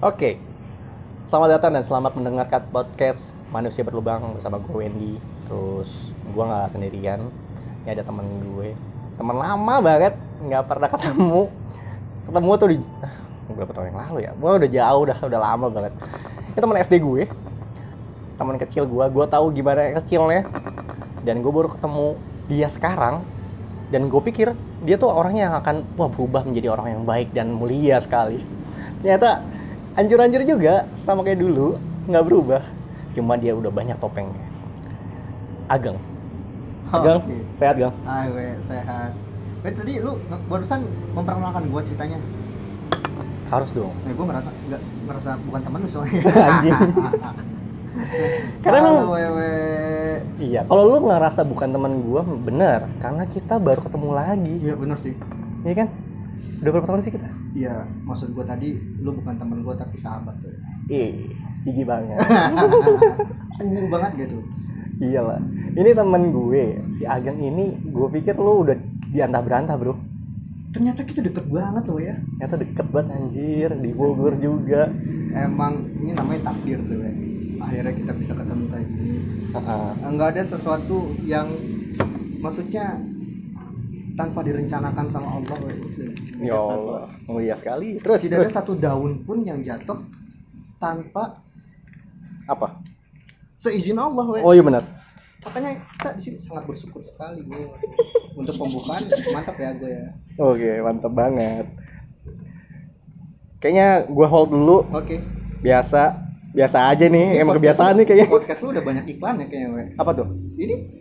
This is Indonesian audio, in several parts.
Oke, selamat datang dan selamat mendengarkan podcast Manusia Berlubang bersama gue Wendy. Terus gue nggak sendirian, ini ada temen gue, teman lama banget, nggak pernah ketemu. Ketemu tuh di ah, berapa tahun yang lalu ya? Gue udah jauh, udah udah lama banget. Ini teman SD gue, teman kecil gue. Gue tahu gimana kecilnya, dan gue baru ketemu dia sekarang. Dan gue pikir dia tuh orangnya yang akan wah berubah menjadi orang yang baik dan mulia sekali. Ternyata hancur-hancur juga sama kayak dulu nggak berubah cuma dia udah banyak topengnya Ageng Ageng Oke. sehat Gang Hai, we, sehat. Weh, tadi lu barusan memperkenalkan gua ceritanya. harus dong Nah, gua merasa nggak merasa bukan temen lu soalnya. Anjing. Karena lu- wewe. iya kalau lu ngerasa bukan teman gua bener karena kita baru ketemu lagi Iya bener sih. iya kan udah berapa tahun sih kita Iya, maksud gua tadi lu bukan temen gua tapi sahabat tuh. ih jijik banget Uh banget gitu. iyalah ini temen gue si Ageng ini gue pikir lu udah diantah berantah bro Ternyata kita deket banget loh ya. ternyata deket banget anjir di Bogor juga Emang ini namanya takdir sih. Akhirnya kita bisa ketemu kayak gini. Heeh. nggak ada sesuatu yang maksudnya tanpa direncanakan sama Allah ya Allah mulia sekali terus tidak terus ada satu daun pun yang jatuh tanpa apa seizin Allah we. oh iya benar makanya kita di sini sangat bersyukur sekali gue untuk pembukaan mantap ya gue ya Oke, mantap banget. Kayaknya gua hold dulu. oke Biasa, biasa aja nih. Ini Emang kebiasaan lu- nih kayaknya. podcast lu udah banyak iklan ya kayaknya we. Apa tuh? ini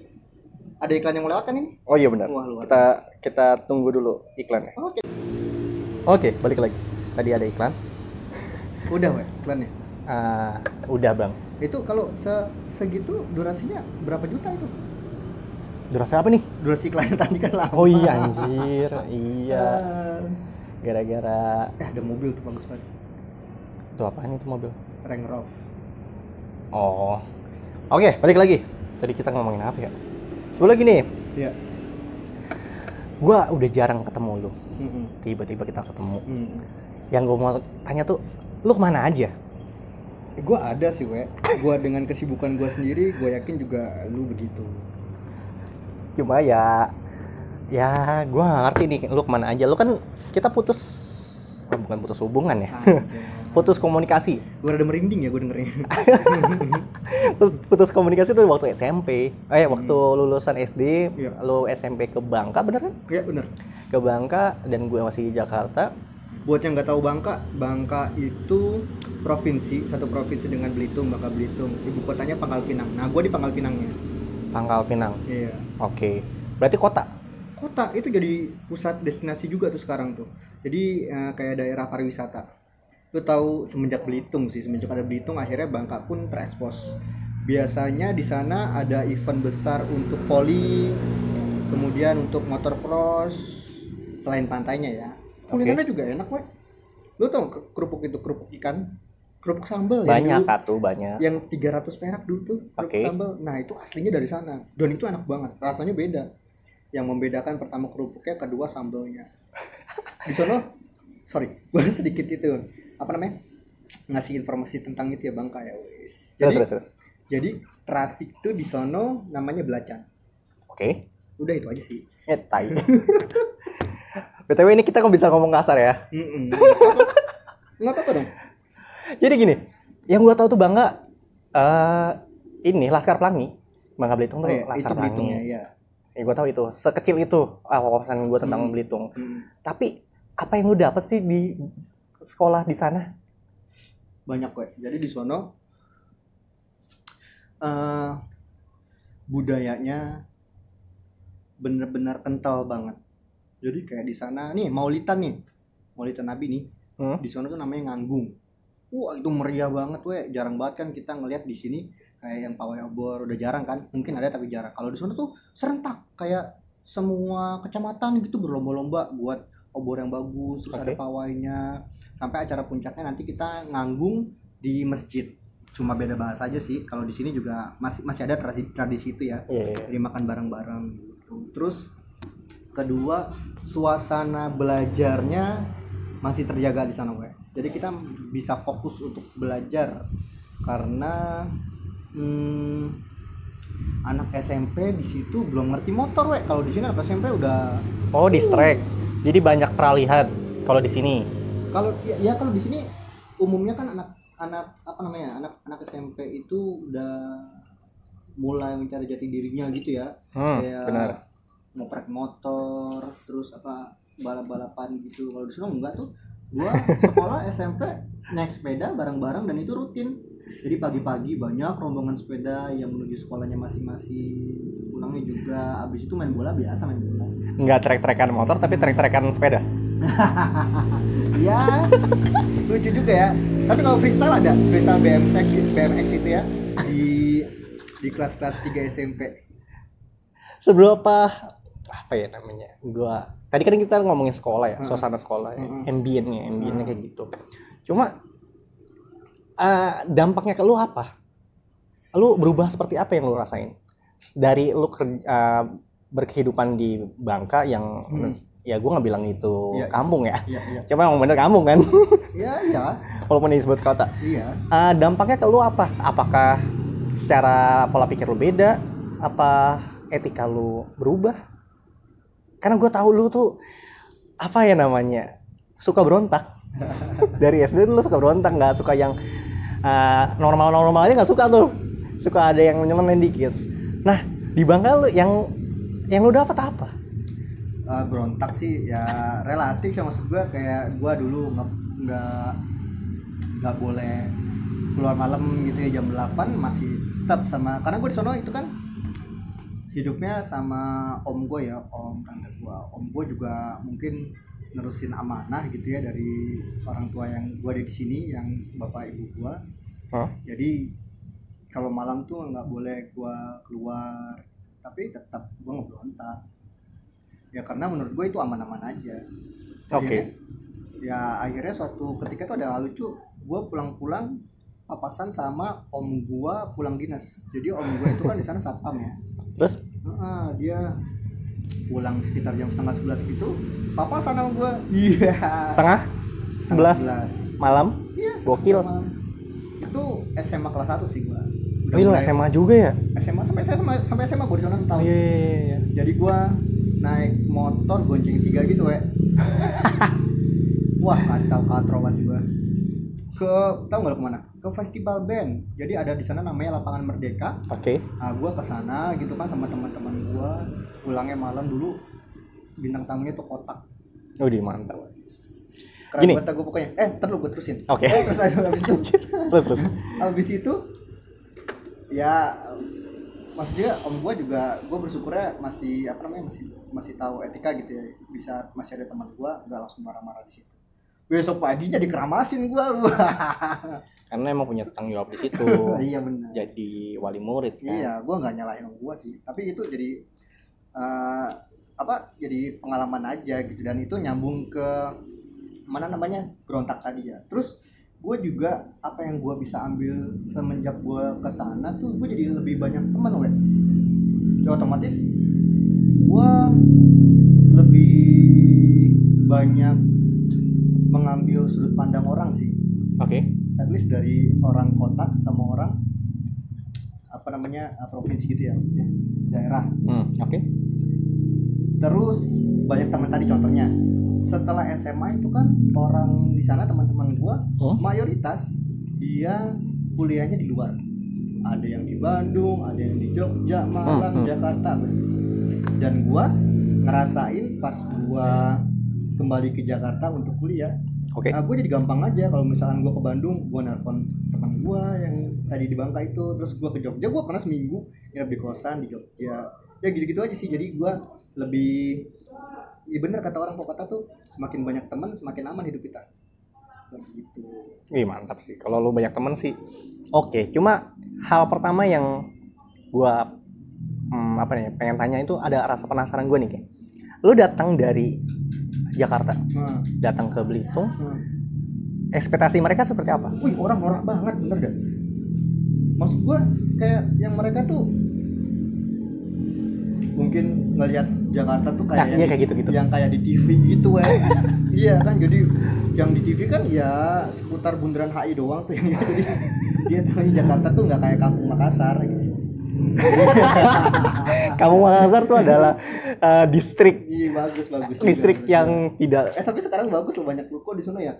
ada iklan yang melewat kan ini Oh iya benar. Wah, luar Kita kita tunggu dulu iklannya. oke Oke, balik lagi. Tadi ada iklan. udah we iklannya Ah, udah bang. itu kalau se segitu durasinya berapa juta itu Durasi apa nih? durasi iklan tadi kan lama Oh iya anjir, iya. Ah. Gara-gara eh ada mobil tuh bagus banget itu apaan itu mobil? Range Rover Oh. Oke, balik lagi. Tadi kita ngomongin apa ya? Sebelum gini, iya gua udah jarang ketemu lu. Mm-mm. Tiba-tiba kita ketemu. Mm. Yang gua mau tanya tuh, lu ke mana aja? Eh, gue ada sih we gue dengan kesibukan gue sendiri gue yakin juga lu begitu cuma ya ya gua nggak ngerti nih lu ke mana aja lu kan kita putus bukan putus hubungan ya putus komunikasi. Gue rada merinding ya gue dengernya. Putus komunikasi tuh waktu SMP eh waktu lulusan SD Iya. lu SMP ke Bangka bener kan? Ya bener. Ke Bangka dan gue masih di Jakarta. Buat yang nggak tahu Bangka Bangka itu provinsi satu provinsi dengan Belitung Bangka Belitung. Ibu kotanya Pangkal Pinang. Nah gue di Pangkal Pinangnya. Pangkal Pinang. Iya. Oke. Berarti kota? Kota itu jadi pusat destinasi juga tuh sekarang tuh. Jadi eh, kayak daerah pariwisata lu tahu semenjak Belitung sih semenjak ada Belitung akhirnya Bangka pun terekspos. Biasanya di sana ada event besar untuk volley kemudian untuk motor cross selain pantainya ya. Kulinernya juga enak weh lu tau ke- kerupuk itu kerupuk ikan? Kerupuk sambal yang banyak dulu- atuh banyak. Yang 300 perak dulu tuh kerupuk Oke. sambal. Nah itu aslinya dari sana. Dan itu enak banget rasanya beda. Yang membedakan pertama kerupuknya kedua sambalnya. Di sana sorry gue sedikit itu apa namanya ngasih informasi tentang itu ya bangka ya wis jadi terus terus jadi terasik tuh di sono namanya belacan oke udah itu aja sih eh tai btw ini kita kok bisa ngomong kasar ya nggak apa-apa dong Jadi gini, yang gua tahu tuh Bangga eh ini Laskar Pelangi. Bangga Belitung tuh Oh, iya, Laskar itu Belitung ya, Pelangi. ya. Ya, gua tahu itu. Sekecil itu ah, wawasan gua tentang Hmm. Belitung. Mm. Tapi apa yang lu dapet sih di sekolah di sana? banyak kok. Jadi di sono eh budayanya bener-bener kental banget. Jadi kayak di sana nih maulitan nih. Maulitan nabi nih. Hmm? di sono tuh namanya nganggung. Wah itu meriah banget weh. Jarang banget kan kita ngelihat di sini kayak yang pawai obor udah jarang kan? Mungkin ada tapi jarang. Kalau di sono tuh serentak kayak semua kecamatan gitu berlomba-lomba buat obor yang bagus terus ada Oke. pawainya. Sampai acara puncaknya nanti kita nganggung di masjid. Cuma beda bahasa aja sih. Kalau di sini juga masih masih ada tradisi tradisi itu ya. Iya, iya. jadi makan bareng-bareng gitu. Terus kedua suasana belajarnya masih terjaga di sana gue jadi kita bisa fokus untuk belajar. Karena hmm, anak SMP di situ belum ngerti motor wek kalau di sini anak SMP udah Oh, distract. Jadi banyak peralihan kalau di sini. kalau ya, ya kalau di sini umumnya kan anak anak apa namanya anak anak SMP itu udah mulai mencari jati dirinya gitu ya. Hmm, kayak benar. ngoprek motor terus apa balap balapan gitu. Kalau di sana enggak tuh. Gua sekolah SMP naik sepeda bareng-bareng dan itu rutin. Jadi pagi-pagi banyak rombongan sepeda yang menuju sekolahnya masing-masing. Pulangnya juga. Abis itu main bola biasa main bola Nggak trek-trekan motor tapi trek-trekan sepeda. ya lucu juga ya tapi kalau freestyle ada freestyle BMX BMX itu ya di di kelas-kelas 3 SMP Seberapa apa ya namanya? Gua tadi kan kita ngomongin sekolah ya, Heeh. suasana sekolah, ya, Heeh. ambience-nya, ambience-nya kayak gitu. Cuma eh, dampaknya ke lu apa? Lu berubah seperti apa yang lu rasain? Dari lu ker- eh, berkehidupan di Bangka yang Hmm. ya gua nggak bilang itu iya. kampung ya. iya iya Cuma emang bener kampung kan, iya iya walaupun disebut kota. iya Eh, dampaknya ke lu apa? Apakah secara pola pikir lu beda? Apa etika lu berubah? Karena gue tahu lu tuh apa ya namanya suka berontak. Dari SD tuh lu suka berontak, nggak suka yang eh, normal-normal aja nggak suka tuh. Suka ada yang nyeleneh dikit. Nah di Bangka lu yang yang lu dapat apa? Eh, berontak sih ya relatif ya maksud gua kayak gua dulu nggak nggak nggak boleh keluar malam gitu ya jam 8 masih tetap sama karena gue di sono itu kan hidupnya sama om gue ya om tante gue om gue juga mungkin nerusin amanah gitu ya dari orang tua yang gue ada di sini yang bapak ibu gue Hah? jadi kalau malam tuh nggak boleh gue keluar tapi tetap gue nggak berontak ya karena menurut gue itu aman-aman aja. Oke. Akhirnya- ya akhirnya suatu ketika tuh ada hal lucu. Gue pulang-pulang papasan sama om gue pulang dinas. Jadi om gue itu kan di sana satpam ya. Terus? Heeh, dia pulang sekitar jam setengah sebelas gitu papasan sama gue iya. Setengah? Setengah 11 malam. iya Gokil. malam. itu SMA kelas 1 sih gue Ini lu SMA juga ya? SMA sampai SMA sampai SMA gue di sana tahun Iya iya iya. jadi gua naik motor gonceng tiga gitu we wah kacau katro banget sih gua ke tahu nggak lu ke mana ke festival band jadi ada di sana namanya lapangan merdeka Oke. nah gua ke sana gitu kan sama teman-teman gua pulangnya malam dulu bintang tamunya tuh kotak Udah mantap. keren Gini. banget gua pokoknya eh ntar lu gua terusin Oke. eh, terus abis itu Terus terus. habis itu ya maksudnya om gua juga gua bersyukurnya masih apa namanya masih masih tahu etika gitu ya. Bisa masih ada teman gua nggak langsung marah-marah di situ. Besok paginya dikeramasin gua. Karena emang punya tanggung jawab di situ. iya benar Jadi wali murid kan. iya gua nggak nyalahin om gua sih. Tapi itu jadi eh, apa jadi pengalaman aja gitu. Dan itu nyambung ke mana namanya berontak tadi ya. Terus gue juga apa yang gue bisa ambil semenjak gue ke sana tuh gue jadi lebih banyak teman weh ya otomatis gue lebih banyak mengambil sudut pandang orang sih Oke. at least dari orang kota sama orang apa namanya uh, provinsi gitu ya maksudnya daerah Hmm, oke. terus banyak teman tadi contohnya setelah SMA itu kan orang di sana teman-teman gua Hmm? mayoritas dia kuliahnya di luar ada yang di Bandung ada yang di Jogja Malang Hmm. Jakarta dan gua ngerasain pas gua kembali ke Jakarta untuk kuliah Oke. Nah, gue jadi gampang aja kalau misalkan gue ke Bandung, gue nelpon teman gue yang tadi di Bangka itu, terus gue ke Jogja, gue pernah seminggu nginep di kosan di Jogja. Ya gitu-gitu aja sih. Jadi gue lebih, ya bener kata orang kota tuh semakin banyak teman semakin aman hidup kita. Begitu. Wih, mantap sih. Kalau lu banyak temen sih. Oke, cuma hal pertama yang gua hmm, apa nih pengen tanya itu ada rasa penasaran gue nih kayak. Lu datang dari Jakarta, Nah, datang ke Belitung, nah. ekspektasi mereka seperti apa? Wih orang-orang banget bener dah. Maksud gue kayak yang mereka tuh mungkin ngelihat Jakarta tuh kayak Nah, yang iya kayak gitu-gitu. yang kayak di TV gitu ya iya kan jadi yang di TV kan ya seputar bundaran HI doang tuh yang dia tahu Jakarta tuh nggak kayak kampung Makassar gitu. Kamu Makassar tuh adalah eh, distrik. Iya bagus bagus. Juga. distrik yang tidak eh tapi sekarang bagus loh banyak ruko di sana ya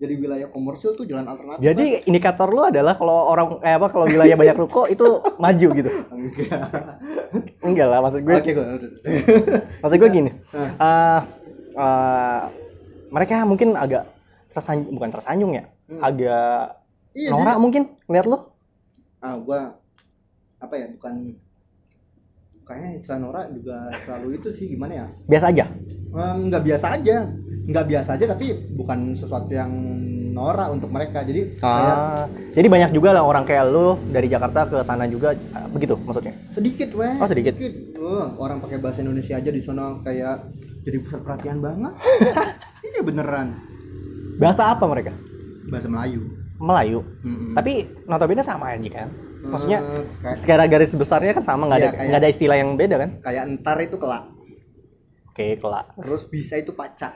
jadi wilayah komersil tuh jalan alternatif jadi indikator lu adalah kalau orang eh apa kalau wilayah banyak ruko itu maju gitu. kan? enggak Enggak lah maksud gue. oke gue Maksud gue gini. eh eh, mereka mungkin agak tersanjung bukan tersanjung ya. Agak iya norak mungkin lihat lu. ah gua apa ya bukan kayaknya istilah Nora juga selalu itu sih gimana ya Biasa aja. Eh, nggak biasa aja nggak biasa aja tapi bukan sesuatu yang Nora untuk mereka jadi kayak Ah, jadi banyak juga lah orang kayak lu dari Jakarta ke sana juga eh, begitu maksudnya. sedikit weh Oh, sedikit. Wah, orang pakai bahasa Indonesia aja di sana kayak jadi pusat perhatian banget iya beneran Bahasa apa mereka? bahasa Melayu Melayu. Mm-mm. Tapi notabene sama aja kan. Maksudnya kayak, secara garis besarnya kan sama nggak ada Iya, kayak- nggak ada istilah yang beda kan? kayak entar itu kelak Oke, kelak. terus bisa itu pacak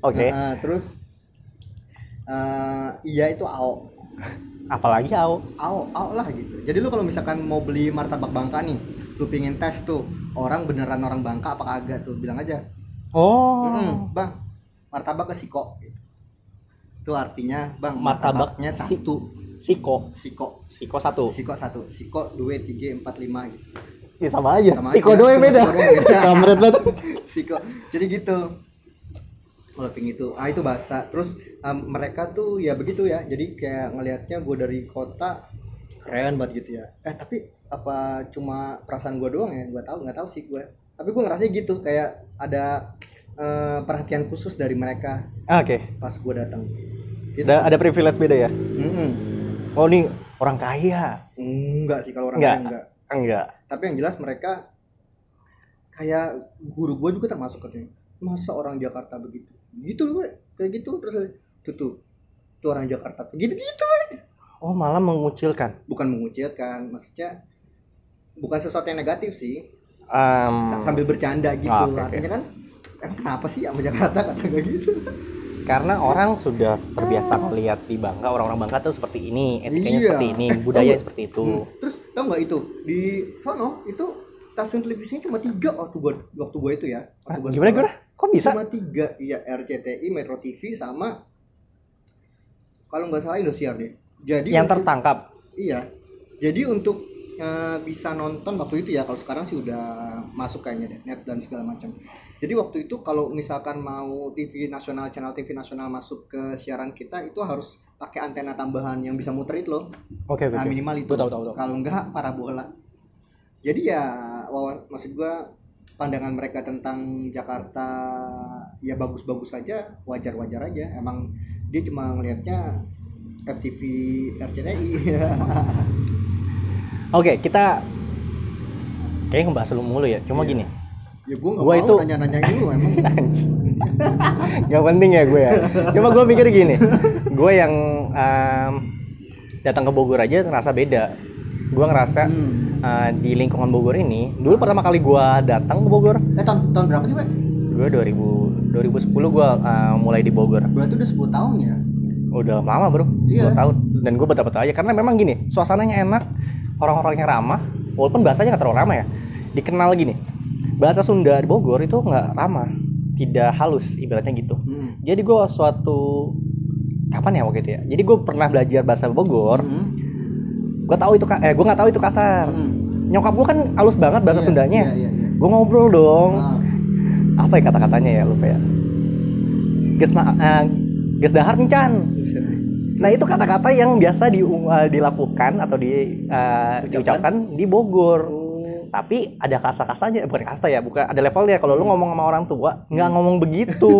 Oke. Nah, terus eh, iya itu ao Apalagi au. ao ao lah gitu jadi lu kalau misalkan mau beli martabak Bangka nih lu pingin tes tuh orang beneran orang Bangka apa kagak tuh bilang aja Oh. "Mm-mm, bang martabak ke siko gitu. itu artinya bang Martabak martabaknya si- satu Siko. siko Siko satu. siko satu siko dua tiga empat lima gitu Ya, sama aja. Sama Siko aja, cuma beda. Kampret banget. siko jadi gitu kalau ping itu ah itu bahasa terus em, mereka tuh ya begitu ya jadi kayak ngelihatnya gue dari kota keren banget gitu ya eh tapi apa cuma perasaan gue doang ya gue tahu nggak tahu sih gue tapi gue ngerasanya gitu kayak ada eh, perhatian khusus dari mereka Ah, Oke. pas gue datang gitu. Ada ada privilege beda ya. Mm-mm. Oh, nih orang kaya. enggak sih kalau orang Enggak. lain enggak Enggak. tapi yang jelas mereka kayak guru gue juga termasuk katanya masa orang Jakarta begitu gitu gue kayak gitu terus tuh tuh tuh orang Jakarta tuh gitu gitu Oh, malah mengucilkan. bukan mengucilkan maksudnya bukan sesuatu yang negatif sih Em, sambil bercanda gitu Ah, oke. artinya kan emang kenapa sih sama Jakarta kata gue gitu karena orang sudah terbiasa melihat di Bangka orang-orang Bangka tuh seperti ini, etikanya Iya. seperti ini, budaya seperti itu. Hmm. terus tau nggak itu di sono itu stasiun televisinya cuma tiga waktu gue waktu gue itu ya waktu gua gimana gimana? Kok bisa? cuma tiga iya RCTI Metro TV sama kalau nggak salah Indosiar deh jadi Yang untuk- tertangkap. iya jadi untuk eh, bisa nonton waktu itu ya kalau sekarang sih udah masuk kayaknya deh net dan segala macam jadi waktu itu kalau misalkan mau TV nasional channel TV nasional masuk ke siaran kita itu harus pakai antena tambahan yang bisa muter itu loh Oke, oke. nah oke. minimal itu Gua tahu tahu tahu. kalau enggak parabola jadi ya wawas maksud gua pandangan mereka tentang Jakarta ya bagus-bagus saja wajar-wajar aja emang dia cuma ngelihatnya FTV RCTI Oke, kita kayaknya ngebahas lu mulu ya. Cuma Iya. gini. ya gua nggak Gua mau itu- nanya-nanya gitu emang. Gak penting ya gue ya. Cuma gue pikir gini, gue yang em, datang ke Bogor aja ngerasa beda. Gue ngerasa Hmm. Eh, di lingkungan Bogor ini, dulu pertama kali gue datang ke Bogor, eh tahun, tahun berapa sih Pak? gue 2000 2010 gue eh, mulai di Bogor. berarti udah 10 tahun ya Udah lama bro, 10 Iya. tahun. Dan gue betah-betah aja karena memang gini, suasananya enak, orang-orangnya ramah, walaupun bahasanya nggak terlalu ramah ya. Dikenal gini, bahasa Sunda di Bogor itu nggak ramah, tidak halus ibaratnya gitu. hmm. Jadi gue suatu kapan ya waktu itu ya. Jadi gue pernah belajar bahasa Bogor. Hmm. Gue tahu itu eh gue nggak tahu itu kasar. Hmm. Nyokap gue kan halus banget bahasa Iya, Sundanya. iya, iya, iya. Gue ngobrol dong. Ah. Apa ya kata-katanya ya lupa ya. Ges ma eh, ges dahar encan. Nah itu kata-kata yang biasa di, eh, dilakukan atau di, eh, diucapkan di Bogor. Oh. Tapi ada kasta-kastanya, bukan kasta ya, bukan ada levelnya. Kalau lu ngomong sama orang tua, nggak ngomong begitu.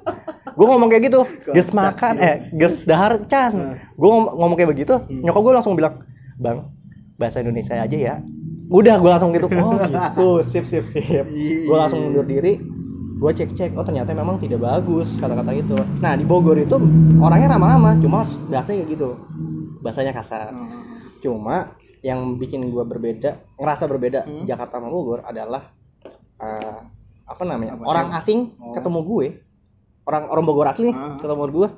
gue ngomong kayak gitu, ges makan, eh ges dahar can. Gue ngomong, ngomong kayak begitu, nyokap gue langsung bilang, bang bahasa Indonesia aja ya. Udah gue langsung gitu, oh gitu, sip sip sip. Gue langsung mundur diri, gue cek cek, oh ternyata memang tidak bagus kata-kata itu. Nah di Bogor itu orangnya ramah-ramah, cuma bahasanya kayak gitu, bahasanya kasar. Ah. Cuma yang bikin gua berbeda, ngerasa berbeda Hmm. Jakarta sama Bogor adalah eh, apa namanya Apa? orang asing Oh. ketemu gue orang orang Bogor asli Ah. ketemu gue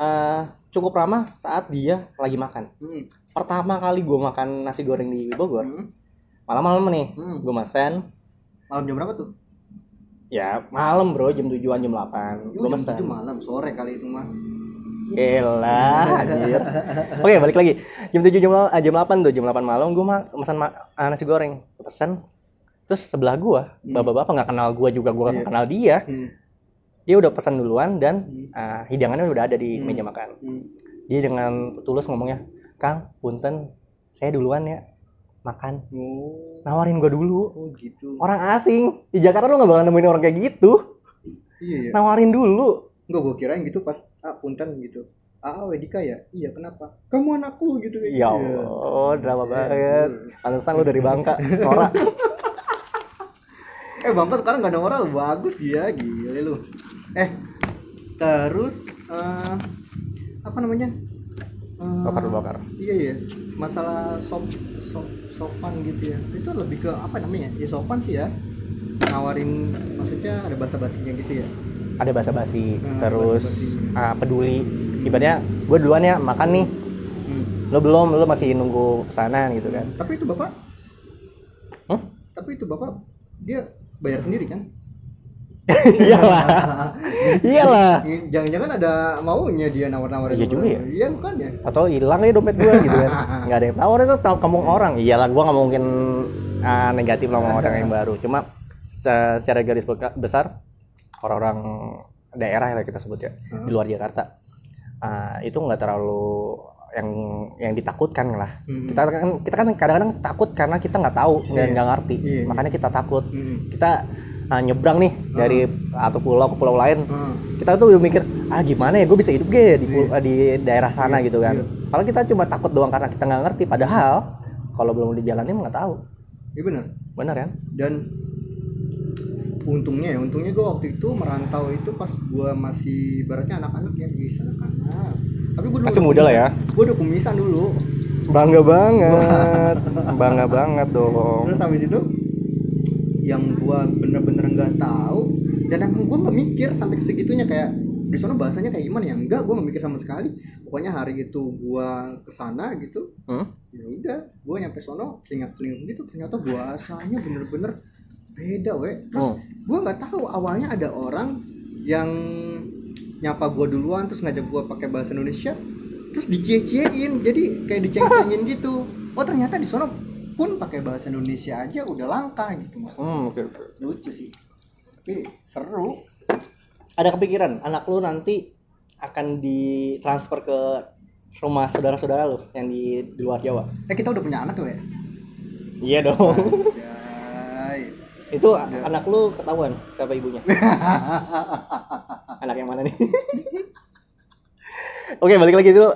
eh cukup ramah saat dia lagi makan Hmm. pertama kali gue makan nasi goreng di Bogor Hmm. malam-malam nih Hmm. gue mesen Malam jam berapa tuh? ya malam bro jam tujuan jam 8 Ya, gue jam mesen tujuh malam, sore kali itu mah. Gila, anjir. Oke, balik lagi. Jam 7 jam, la- ah, jam 8 tuh, jam 8 malam gue mah pesan ma- ah, nasi goreng. Pesan. Terus sebelah gua, Hmm. bapak-bapak nggak kenal gua juga, gua nggak Iya. kenal dia. Hmm. Dia udah pesan duluan dan Hmm. ah, hidangannya udah ada di Hmm. meja makan. Hmm. Dia dengan tulus ngomongnya, "Kang, punten, saya duluan ya makan." Oh, Nawarin gua dulu. oh gitu. Orang asing di Jakarta lu nggak bakal nemuin orang kayak gitu. Iya ya. Nawarin dulu. Enggak gue kirain gitu pas ah punten gitu. Ah, Wedika ya? Iya, kenapa? Kamu anakku gitu Ya gitu. Allah, drama Iya. banget. Pantesan lu dari Bangka, norak. Eh, Bangka sekarang gak ada orang bagus dia, gile lu. Eh, terus eh apa namanya? Eh, Bakar bakar. Iya iya. Masalah sop, sop sopan gitu ya. Itu lebih ke apa namanya? Ya sopan sih ya. Nawarin maksudnya ada basa-basinya gitu ya. ada basa-basi Hmm, terus basa-basi. ah, peduli ibaratnya gue duluan ya makan nih Hmm. lo belum lo masih nunggu pesanan gitu kan Tapi itu Bapak, Hah? tapi itu Bapak dia bayar sendiri kan? iyalah. Iyalah. Jangan-jangan ada maunya dia nawar-nawarin Iya juga ya. Iya bukan ya? atau hilang ya dompet gue gitu kan. Nggak ada yang tahu itu tahu kamu orang. Iyalah gue nggak mungkin ah, negatif lah sama orang yang baru. Cuma se- secara garis besar orang-orang daerah yang kita sebut ya di luar Jakarta ah, itu nggak terlalu yang yang ditakutkan lah Hmm. kita kan kita kan kadang-kadang takut karena kita nggak tahu dan Iya. nggak ngerti Iya. makanya kita takut Hmm. kita ah, nyebrang nih dari atau pulau ke pulau lain Hmm. kita tuh udah mikir ah gimana ya gue bisa hidup gak ya di, pul- di daerah sana Iya, gitu kan iya. kalau kita cuma takut doang karena kita nggak ngerti padahal kalau belum dijalanin nggak tahu Iya benar. benar kan Dan untungnya ya, untungnya gue waktu itu merantau itu pas gue masih ibaratnya anak-anak ya, bisa anak-anak. Tapi gue Masih muda lah ya. Gue udah kumisan dulu. bangga banget bangga banget dong Terus habis itu yang gua bener-bener nggak tahu dan emang gua nggak mikir sampai segitunya kayak di sana bahasanya kayak gimana ya enggak gua nggak mikir sama sekali pokoknya hari itu gua ke sana gitu Hmm? ya udah gua nyampe sono telinga telinga gitu ternyata bahasanya bener-bener beda we terus Hmm. gua nggak tahu awalnya ada orang yang nyapa gua duluan terus ngajak gua pakai bahasa Indonesia terus dicie-ciein jadi kayak diceng-cengin gitu oh ternyata di sono pun pakai bahasa Indonesia aja udah langka gitu Mas. Hmm, oke oke. lucu sih tapi seru ada kepikiran anak lu nanti akan ditransfer ke rumah saudara-saudara lu yang di, di luar Jawa eh kita udah punya anak tuh ya iya dong Anjay. Itu a- anak lu ketahuan siapa ibunya? Anak yang mana nih? Oke balik lagi itu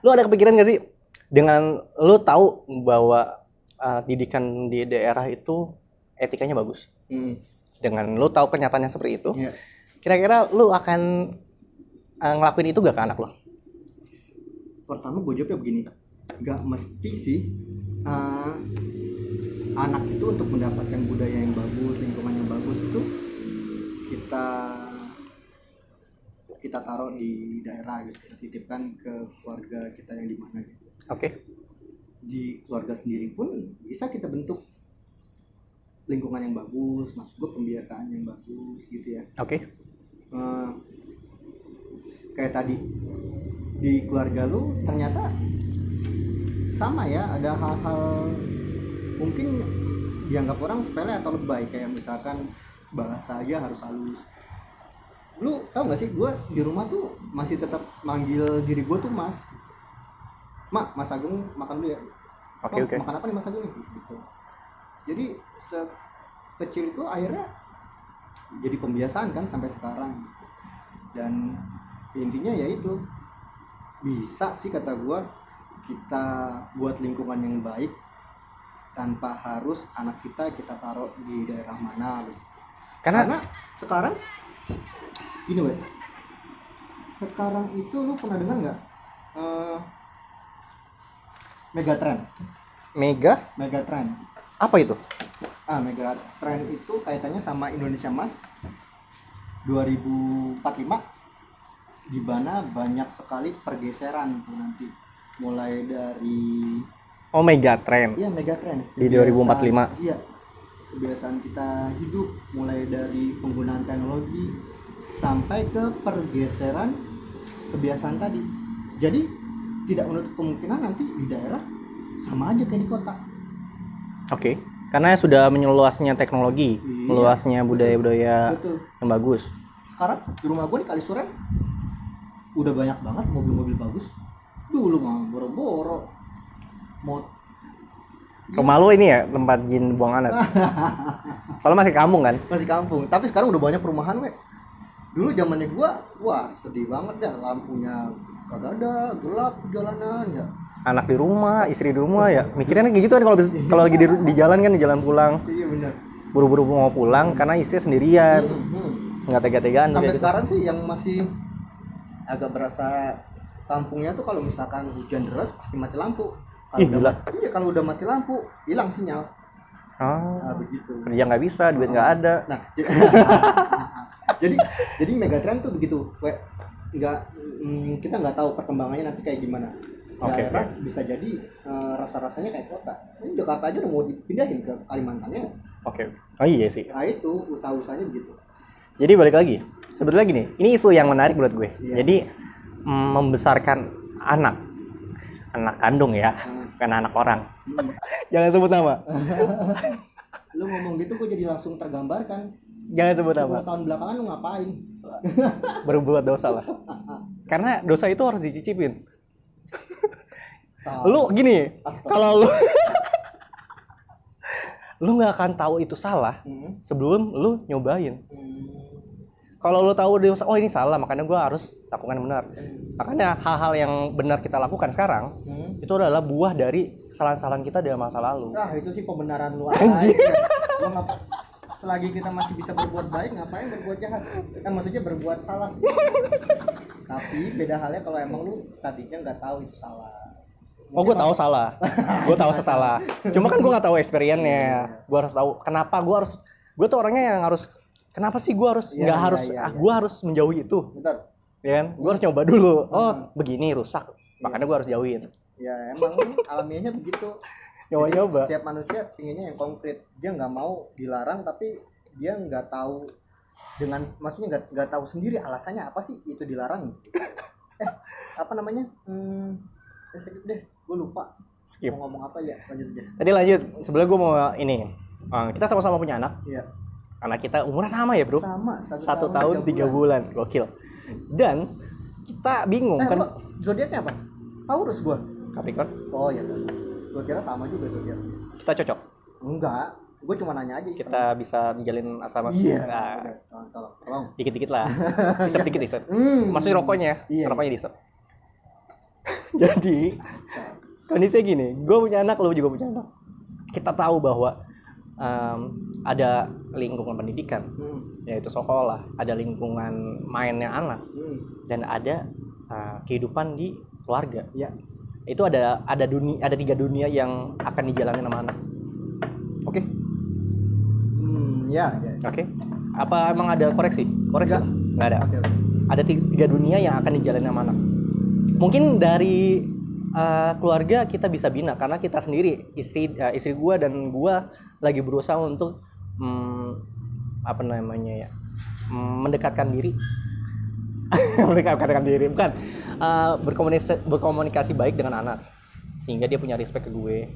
lu ada kepikiran gak sih dengan lu tahu bahwa uh, didikan di daerah itu etikanya bagus? Hmm, dengan lu tahu kenyataannya seperti itu iya. kira-kira lu akan uh, ngelakuin itu gak ke anak lu? Pertama gue jawabnya begini. Nggak mesti sih eh, anak itu untuk mendapatkan budaya yang bagus lingkungan yang bagus itu kita kita taruh di daerah gitu kita titipkan ke keluarga kita yang di mana gitu. Oke. Di keluarga sendiri pun bisa kita bentuk lingkungan yang bagus maksud gue pembiasaan yang bagus gitu ya. Oke. Eh, kayak tadi di keluarga lu ternyata sama ya ada hal-hal mungkin dianggap orang sepele atau lebay kayak misalkan bahasa aja harus halus. Lu tau gak sih gue di rumah tuh masih tetap manggil diri gue tuh mas. Mak mas Agung makan dulu ya. Oke, "Oh, oke. makan apa nih mas Agung? Nih gitu. Jadi sekecil itu akhirnya jadi pembiasaan kan sampai sekarang. Dan intinya ya itu bisa sih kata gua kita buat lingkungan yang baik tanpa harus anak kita kita taruh di daerah mana gitu. karena, karena sekarang gini weh sekarang itu lu pernah dengar nggak Eh, Megatrend? Mega? Megatrend. Apa itu? Ah mega trend itu kaitannya sama Indonesia Mas. 2045 di mana banyak sekali pergeseran tuh nanti. Mulai dari Oh mega trend. iya mega trend Di Kebiasaan- 2045. iya kebiasaan kita hidup mulai dari penggunaan teknologi sampai ke pergeseran kebiasaan tadi jadi tidak menutup kemungkinan nanti di daerah sama aja kayak di kota Oke. Karena sudah menyeluasnya teknologi, Iya, meluasnya budaya-budaya yang bagus. sekarang di rumah gue di Kalisuren udah banyak banget mobil-mobil bagus dulu mah boro-boro mau Rumah lu ini ya tempat jin buang anak. Soalnya masih kampung kan? masih kampung tapi sekarang udah banyak perumahan we dulu zamannya gua wah sedih banget dah lampunya kagak ada gelap jalanan ya Anak di rumah, istri di rumah ya. Mikirnya kayak gitu kan kalau kalau lagi di, di jalan kan di jalan pulang, iya benar buru-buru mau pulang karena istri sendirian. Hmm, hmm. Nggak tega-tegaan sampai gitu. sekarang sih yang masih agak berasa kampungnya tuh kalau misalkan hujan deras pasti mati lampu kalau Ih, udah gila. mati, iya kalau udah mati lampu hilang sinyal Ah, nah begitu kerja nggak bisa, duit nggak ada. Nah, jadi jadi, jadi Megatrend tuh begitu, nggak mm, kita nggak tahu perkembangannya nanti kayak gimana. Oke, Daerah bisa jadi eh, rasa-rasanya kayak kota. Ini Jakarta aja udah mau dipindahin ke Kalimantan ya. Oke. Oh iya sih. Nah itu usaha-usahanya begitu. Jadi balik lagi. Sebetulnya gini, ini isu yang menarik menurut gue. Iya. Jadi mm, membesarkan anak, anak kandung ya, Hmm. Bukan anak orang. Hmm. Jangan sebut nama. Lu ngomong gitu gue jadi langsung tergambarkan. Jangan sebut nama. 10 tahun belakangan lu ngapain? Berbuat dosa lah. Karena dosa itu harus dicicipin. Salah. Lu gini, kalau lu lu nggak akan tahu itu salah Hmm. sebelum lu nyobain. Hmm. Kalau lu tahu dosa, oh ini salah, makanya gua harus lakukan yang benar. Makanya hal-hal yang benar kita lakukan sekarang Hmm. itu adalah buah dari kesalahan-kesalahan kita dari masa lalu. Nah itu sih pembenaran lu aja. Lu ngapa- selagi kita masih bisa berbuat baik ngapain berbuat jahat? Kan maksudnya berbuat salah. Tapi beda halnya kalau emang lu tadinya nggak tahu itu salah. Oh, gue tahu salah. gue tahu salah. Cuma kan gue nggak tahu experience-nya. Gue harus tahu kenapa gue harus. Gue tuh orangnya yang harus. Kenapa sih gue harus Iya, nggak iya, harus? iya, ah, iya. gue harus menjauhi itu, Bentar. ya kan? Gue harus nyoba dulu. Oh, Hmm. begini rusak. Makanya gue harus jauhin. Ya emang alamiahnya begitu. Nyoba-nyoba. Jadi, Setiap manusia pinginnya yang konkret. Dia nggak mau dilarang tapi dia nggak tahu dengan maksudnya nggak nggak tahu sendiri alasannya apa sih itu dilarang. eh apa namanya? Hmm, eh, skip deh. Gue lupa. Skip. Mau ngomong apa ya? Lanjut aja. Tadi lanjut. Sebelum gue mau ini. uh, kita sama-sama punya anak. Iya. Anak kita umurnya sama ya bro. Sama. Satu tahun tiga bulan. Gokil. Dan kita bingung Eh, kan. zodiaknya apa? Taurus gua. Capricorn. Oh iya. Gua kira sama juga zodiak. Kita cocok. Enggak. Gua cuma nanya aja. iseng. Kita bisa menjalin asrama. Iya. Nah, Udah, Tolong, tolong, tolong. dikit-dikit lah. Isep dikit isep. Hmm. Maksudnya rokoknya, Iya. rokoknya di stop. Jadi kondisinya gini, gue punya anak, lo juga punya anak. Kita tahu bahwa em, ada lingkungan pendidikan, Hmm. yaitu sekolah, ada lingkungan mainnya anak, Hmm. dan ada eh, kehidupan di keluarga. Iya. Itu ada ada dunia, ada tiga dunia yang akan dijalani sama anak. Oke, Hmm, ya, ya. oke. Apa emang ada koreksi? Koreksi? Nggak. Nggak ada. Oke. ada ti- tiga dunia yang akan dijalani sama anak. Mungkin dari uh, keluarga kita bisa bina karena kita sendiri istri uh, istri gua dan gua lagi berusaha untuk mm, apa namanya ya mm, mendekatkan diri. Mendekatkan diri bukan. Uh, berkomunikasi berkomunikasi baik dengan anak sehingga dia punya respect ke gue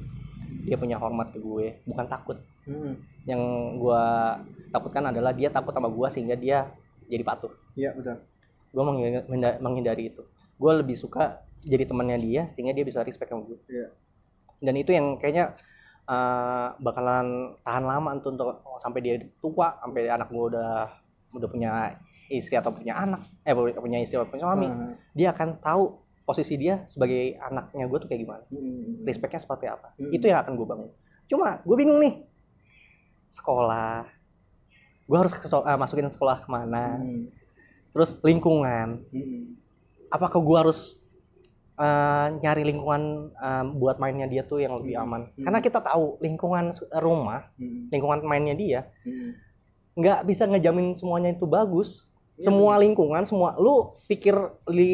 dia punya hormat ke gue bukan takut. Hmm. yang gua takutkan adalah dia takut sama gua sehingga dia jadi patuh. Iya, betul. gue menghindari, menghindari itu. Gue lebih suka jadi temannya dia sehingga dia bisa respect sama gue Iya. dan itu yang kayaknya uh, bakalan tahan lama untuk, untuk sampai dia tua sampai anak gue udah udah punya istri atau punya anak eh punya istri atau punya suami Hmm. dia akan tahu posisi dia sebagai anaknya gue tuh kayak gimana Hmm. respectnya seperti apa Hmm. itu yang akan gue bangun cuma gue bingung nih sekolah gue harus ke, uh, masukin sekolah ke mana Hmm. terus lingkungan Hmm. apakah gue harus eh, nyari lingkungan eh, buat mainnya dia tuh yang lebih Hmm. aman. Hmm. Karena kita tahu lingkungan su- rumah, Hmm. lingkungan mainnya dia Hmm. nggak bisa ngejamin semuanya itu bagus. Iya, semua lingkungan, semua lu pikir di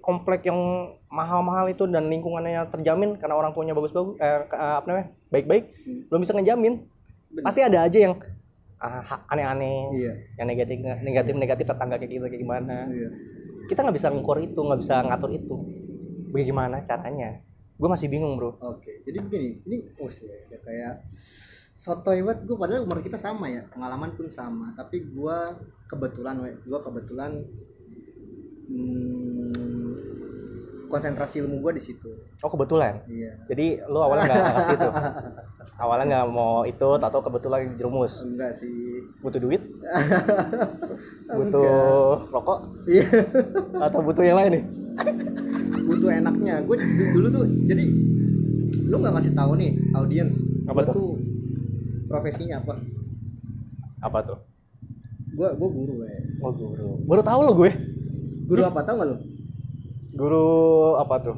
komplek yang mahal-mahal itu dan lingkungannya terjamin karena orang tuanya bagus-bagus eh, eh, apa namanya? baik-baik, Hmm. belum bisa ngejamin. Bener. Pasti ada aja yang ah, ha- aneh-aneh, Iya. yang negatif negatif negatif tetangga kayak gitu kayak gimana. Iya. Kita nggak bisa ngukur itu, nggak bisa ngatur itu. Bagaimana caranya? Gue masih bingung bro. Oke, jadi begini, ini oh sih ya kayak sotoy banget gue padahal umur kita sama ya, pengalaman pun sama, tapi gua kebetulan we, gua kebetulan hmm, konsentrasi ilmu gua di situ. Oh kebetulan. Iya. Jadi lu awalnya nggak ke situ. Awalnya nggak mau itu, atau kebetulan jerumus. Enggak sih. Butuh duit? butuh rokok? Iya. Atau butuh yang lain nih? Butuh enaknya. Gue dulu tuh jadi lu nggak ngasih tahu nih audiens Apa tuh? tuh profesinya apa? Apa tuh? Gua gua guru we. Oh guru. Baru tahu lo gue. Guru apa tahu nggak lu? Guru apa tuh?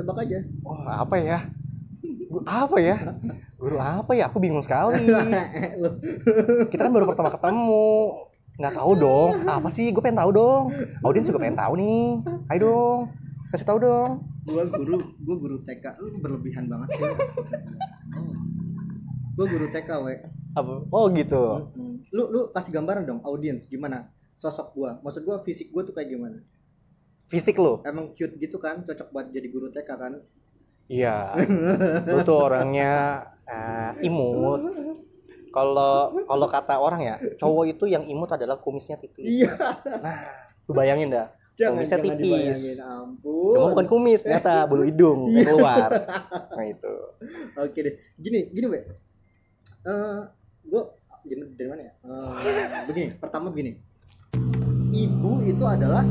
Tebak aja. Wah apa ya? Guru apa ya? Guru apa ya? Aku bingung sekali. Kita kan baru pertama ketemu. Nggak tahu dong. Apa sih? Gue pengen tahu dong. Audiens juga pengen tahu nih. Ayo dong. Kasih tahu dong. gua guru gua guru TK lu berlebihan banget sih gua guru TK we Apa? Oh gitu. lu lu kasih gambaran dong audiens gimana sosok gua maksud gua fisik gua tuh kayak gimana Fisik lo? emang cute gitu kan cocok buat jadi guru TK kan Iya. Lu tuh orangnya eh, imut. Kalau kalau kata orang ya, cowok itu yang imut adalah kumisnya tipis. iya Nah, lu bayangin dah. jangan kumisnya jangan tipis. dibayangin ampun Cuma bukan kumis, ternyata bulu hidung yang keluar. Nah itu. oke deh gini gini Eh gua gini dari mana ya Eh, begini pertama begini ibu itu adalah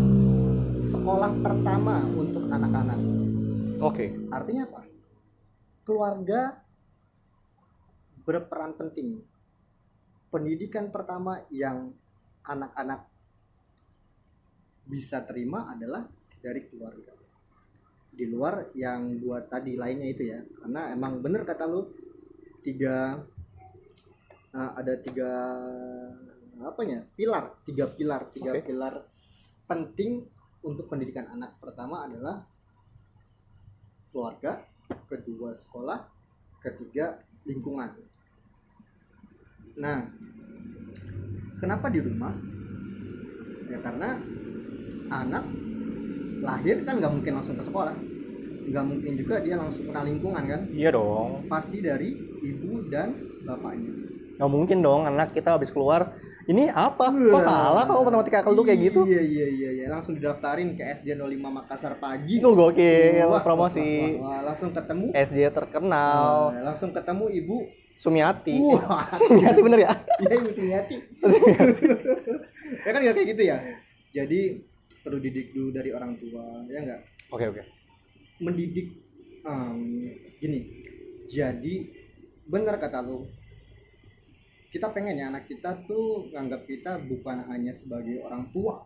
sekolah pertama untuk anak-anak Oke. Artinya apa? Keluarga berperan penting. Pendidikan pertama yang anak-anak bisa terima adalah dari keluarga. Di luar yang dua tadi lainnya itu ya, karena emang bener kata lu tiga nah, ada tiga apanya pilar tiga pilar tiga Oke. pilar penting untuk pendidikan anak pertama adalah keluarga, kedua sekolah, ketiga lingkungan. Nah, kenapa di rumah? Ya karena anak lahir kan nggak mungkin langsung ke sekolah, nggak mungkin juga dia langsung kenal lingkungan kan? Iya dong. Pasti dari ibu dan bapaknya. Nggak mungkin dong anak kita habis keluar. Ini apa? Kok salah kok matematika kalau kayak gitu? Iya iya iya iya, langsung didaftarin ke SD 05 Makassar pagi. Itu gokil Wah, promosi. wah, wah, wah, langsung ketemu SD terkenal Nah, langsung ketemu ibu Sumiati. wah. Sumiati bener ya? iya ibu Sumiati. Ya kan nggak kayak gitu ya? Jadi perlu didik dulu dari orang tua ya enggak Oke oke. mendidik em, gini. Jadi benar kata lu. Kita pengen ya anak kita tuh nganggap kita bukan hanya sebagai orang tua.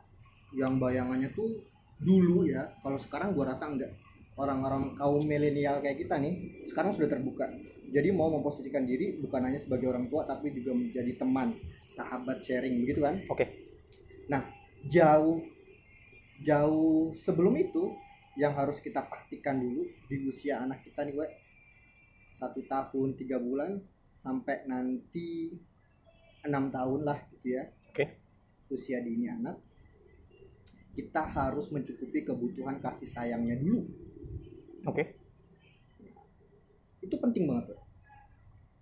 Yang bayangannya tuh dulu ya. Kalau sekarang gua rasa enggak orang-orang kaum milenial kayak kita nih sekarang sudah terbuka jadi mau memposisikan diri bukan hanya sebagai orang tua tapi juga menjadi teman sahabat sharing begitu kan Oke. Nah, jauh jauh sebelum itu yang harus kita pastikan dulu di usia anak kita nih, gue satu tahun tiga bulan sampai nanti enam tahun lah gitu ya. Oke. Usia dini anak kita harus mencukupi kebutuhan kasih sayangnya dulu. Oke. Itu penting banget. Bro.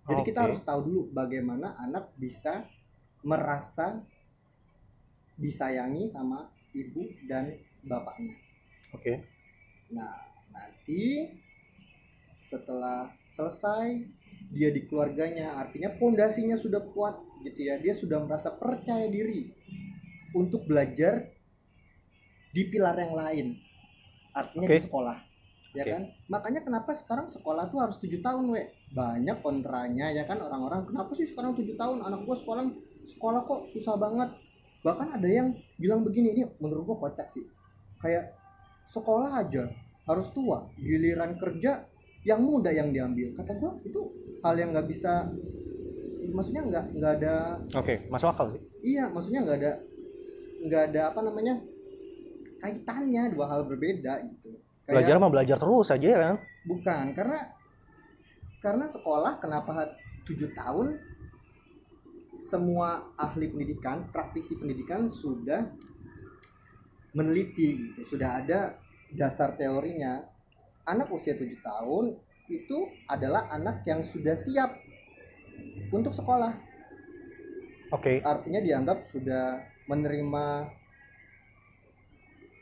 Jadi kita Oke. harus tahu dulu bagaimana anak bisa merasa disayangi sama ibu dan bapaknya. Oke. Nah, nanti setelah selesai dia di keluarganya, artinya pondasinya sudah kuat gitu ya. Dia sudah merasa percaya diri untuk belajar di pilar yang lain. Artinya di Oke. sekolah. Ya Oke. kan? Makanya kenapa sekarang sekolah tuh harus tujuh tahun, we. Banyak kontranya ya kan orang-orang, kenapa sih sekarang tujuh tahun anak gua sekolah sekolah kok susah banget. Bahkan ada yang bilang begini, ini menurut gua kocak sih. Kayak sekolah aja harus tua giliran kerja yang muda yang diambil kata gua itu hal yang nggak bisa maksudnya nggak nggak ada Oke, masuk akal sih. iya maksudnya nggak ada nggak ada apa namanya kaitannya dua hal berbeda gitu Kayak- Belajar mah belajar terus aja ya kan. bukan karena karena sekolah kenapa tujuh tahun semua ahli pendidikan praktisi pendidikan sudah meneliti gitu sudah ada dasar teorinya anak usia tujuh tahun itu adalah anak yang sudah siap untuk sekolah Oke. artinya dianggap sudah menerima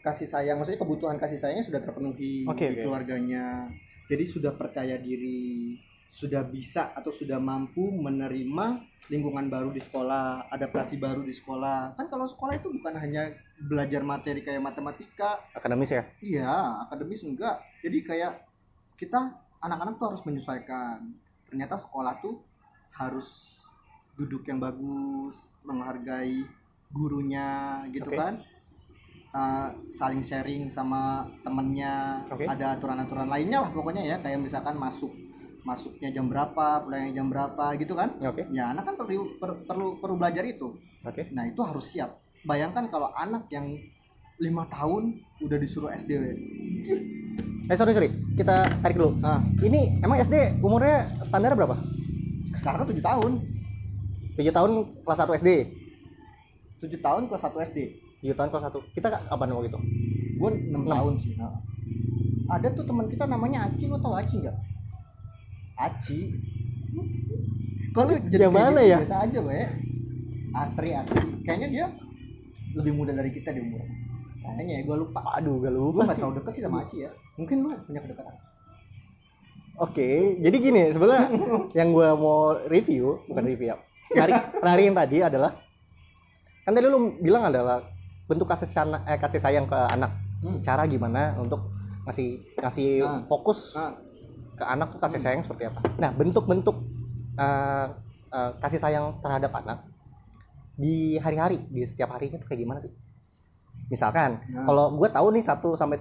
kasih sayang maksudnya kebutuhan kasih sayangnya sudah terpenuhi Oke, di oke. keluarganya jadi sudah percaya diri sudah bisa atau sudah mampu menerima lingkungan baru di sekolah adaptasi baru di sekolah kan kalau sekolah itu bukan hanya belajar materi kayak matematika Akademis ya. iya akademis enggak jadi kayak kita anak-anak tuh harus menyesuaikan ternyata sekolah tuh harus duduk yang bagus menghargai gurunya gitu Oke. kan Uh, saling sharing sama temennya Oke. ada aturan-aturan lainnya lah pokoknya ya kayak misalkan masuk masuknya jam berapa pulangnya jam berapa gitu kan Ya, Oke. ya anak kan perlu per- perlu perlu belajar itu Oke. Nah itu harus siap. Bayangkan kalau anak yang lima tahun udah disuruh SD. Eh sorry sorry, kita tarik dulu. Nah, Ini emang SD umurnya standar berapa? sekarang tujuh tahun. 7 tahun kelas 1 SD. Tujuh tahun kelas 1 SD. 7 tahun kelas 1. Kita kapan waktu itu? Gue enam tahun sih. Nah. Ada tuh teman kita namanya Aci, lo tau Aci nggak? Aci. Kalau jadi Yang mana gitu ya? Biasa aja, we. Asri asri. Kayaknya dia lebih muda dari kita di umur. Kayaknya ya, gue lupa. Aduh, gak Gue lupa gak sih. terlalu deket sih sama Aci ya. Mungkin lu punya kedekatan. Oke, jadi gini sebenarnya yang gua mau review bukan review ya. Narik, narik yang tadi adalah kan tadi lu bilang adalah bentuk kasih sayang, eh, kasih sayang ke anak. Hmm. Cara gimana untuk ngasih ngasih Nah. fokus Nah, ke anak tuh kasih sayang seperti apa? Nah, bentuk-bentuk eh, eh, kasih sayang terhadap anak di hari-hari, di setiap harinya tuh kayak gimana sih? Misalkan, Nah. kalau gue tahu nih satu sampai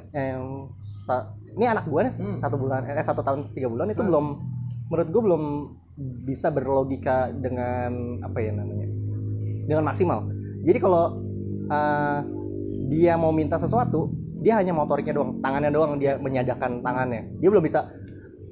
sa- ini anak gue nih Hmm. satu bulan eh satu tahun tiga bulan itu Hmm. belum menurut gue belum bisa berlogika dengan apa ya namanya dengan maksimal. Jadi kalau eh, dia mau minta sesuatu, dia hanya motoriknya doang, tangannya doang dia menyadakan tangannya. Dia belum bisa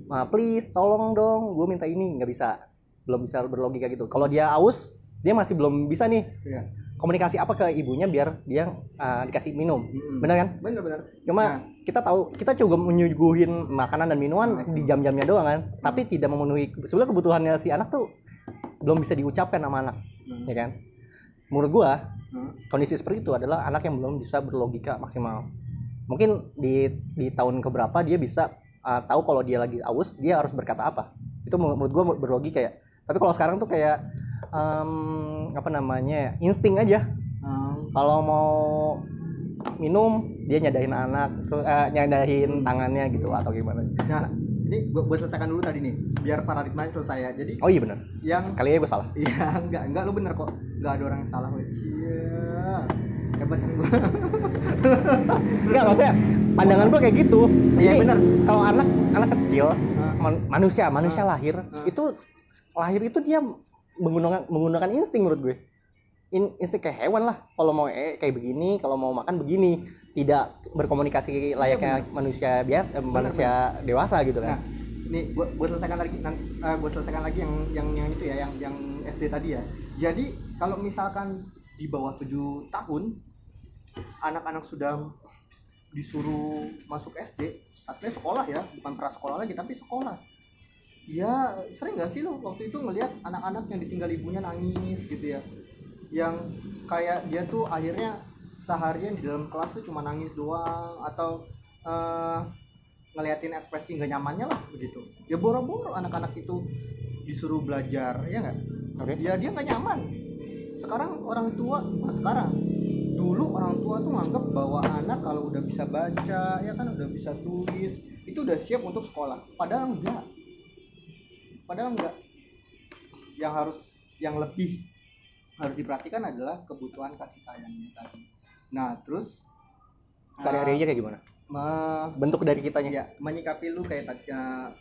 "Ah, please tolong dong, gue minta ini nggak bisa, belum bisa berlogika gitu. Kalau dia aus, dia masih belum bisa nih iya. komunikasi apa ke ibunya biar dia uh, dikasih minum, Mm-mm. bener kan? Bener bener. Cuma Nah. kita tahu kita juga menyuguhin makanan dan minuman Hmm. di jam-jamnya doang kan, tapi tidak memenuhi sebenarnya kebutuhannya si anak tuh belum bisa diucapkan sama anak, Hmm. ya kan? Menurut gua Hmm. kondisi seperti itu adalah anak yang belum bisa berlogika maksimal. Mungkin di di tahun keberapa dia bisa uh, tahu kalau dia lagi aus dia harus berkata apa. Itu menurut gua berlogika ya. Tapi kalau sekarang tuh kayak em, apa namanya insting aja. Hmm. Kalau mau minum dia nyadahin anak, terus eh, nyadahin tangannya gitu atau gimana. Nah, ini gua, gua selesaikan dulu tadi nih, biar paradigmanya selesai ya. Jadi Oh iya benar. yang Kali ya gue salah. Iya, enggak, enggak lu bener kok. Enggak ada orang yang salah, weh. Iya. Hebat kan gua. Enggak maksudnya pandangan gua kayak gitu. Iya, benar. Kalau anak anak kecil Ah. man- manusia manusia Ah. lahir Ah. itu lahir itu dia menggunakan menggunakan insting menurut gue. In, insting kayak hewan lah. Kalau mau eh, kayak begini, kalau mau makan begini, tidak berkomunikasi layaknya manusia biasa, eh, manusia dewasa gitu Nah, kan. nih gua gua selesaikan lagi nanti eh, gua selesaikan lagi yang yang yang itu ya, yang yang SD tadi ya. Jadi, kalau misalkan di bawah 7 tahun anak-anak sudah disuruh masuk SD, aslinya sekolah ya, bukan sekolah lagi tapi sekolah. Ya, sering gak sih lo waktu itu ngelihat anak-anak yang ditinggal ibunya nangis gitu ya. Yang kayak dia tuh akhirnya seharian di dalam kelas tuh cuma nangis doang atau eh, ngeliatin ekspresi nggak nyamannya lah begitu. Ya boro-boro anak-anak itu disuruh belajar, ya nggak? Oke. Ya dia nggak nyaman. Sekarang orang tua, bukan sekarang. Dulu orang tua tuh nganggap bahwa anak kalau udah bisa baca, ya kan udah bisa tulis, itu udah siap untuk sekolah. Padahal enggak. Padahal enggak. Yang harus yang lebih harus diperhatikan adalah kebutuhan kasih sayangnya tadi. Nah, terus Sehari-hari aja kayak gimana? Ma- bentuk dari kitanya? Ya menyikapi lu kayak tadi uh,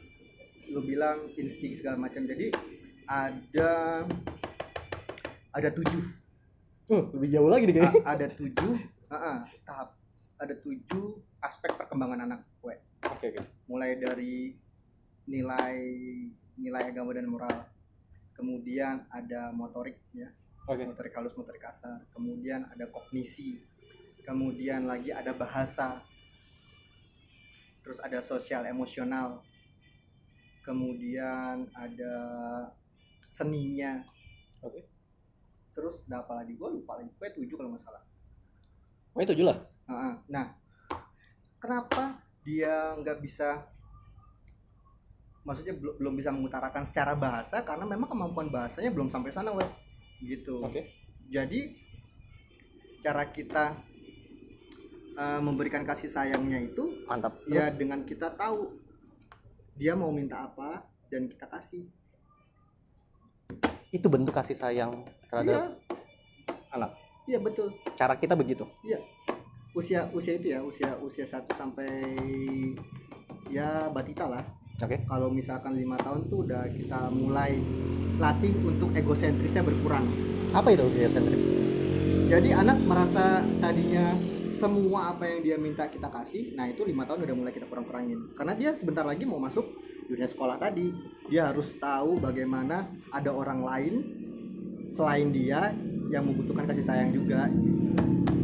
lu bilang insting segala macam. Jadi ada ada tujuh. Uh, lebih jauh lagi nih A- ada tujuh ah, ah, tahap. Ada tujuh aspek perkembangan anak gue oke oke. Mulai dari nilai nilai agama dan moral. Kemudian ada motorik ya. Oke. Motorik halus motorik kasar. Kemudian ada kognisi kemudian lagi ada bahasa. Terus ada sosial emosional. Kemudian ada seninya. Oke. terus ada apa lagi? Gue lupa lagi. Gue tujuh kalau nggak salah. Oh itu lah. Heeh. nah kenapa dia nggak bisa maksudnya belum belum bisa mengutarakan secara bahasa? Karena memang kemampuan bahasanya belum sampai sana weh gitu. Oke. Jadi cara kita uh, memberikan kasih sayangnya itu mantap. ya dengan kita tahu dia mau minta apa dan kita kasih. Itu bentuk kasih sayang terhadap anak? Iya betul. Cara kita begitu? Iya. Usia usia itu ya usia usia 1 sampai ya batita lah. Oke. Kalau misalkan lima tahun tuh udah kita mulai latih untuk egosentrisnya berkurang. Apa itu geosentris jadi anak merasa tadinya semua apa yang dia minta kita kasih nah itu lima tahun udah mulai kita kurang-kurangin. Karena dia sebentar lagi mau masuk dunia sekolah tadi. Dia harus tahu bagaimana ada orang lain selain dia yang membutuhkan kasih sayang juga.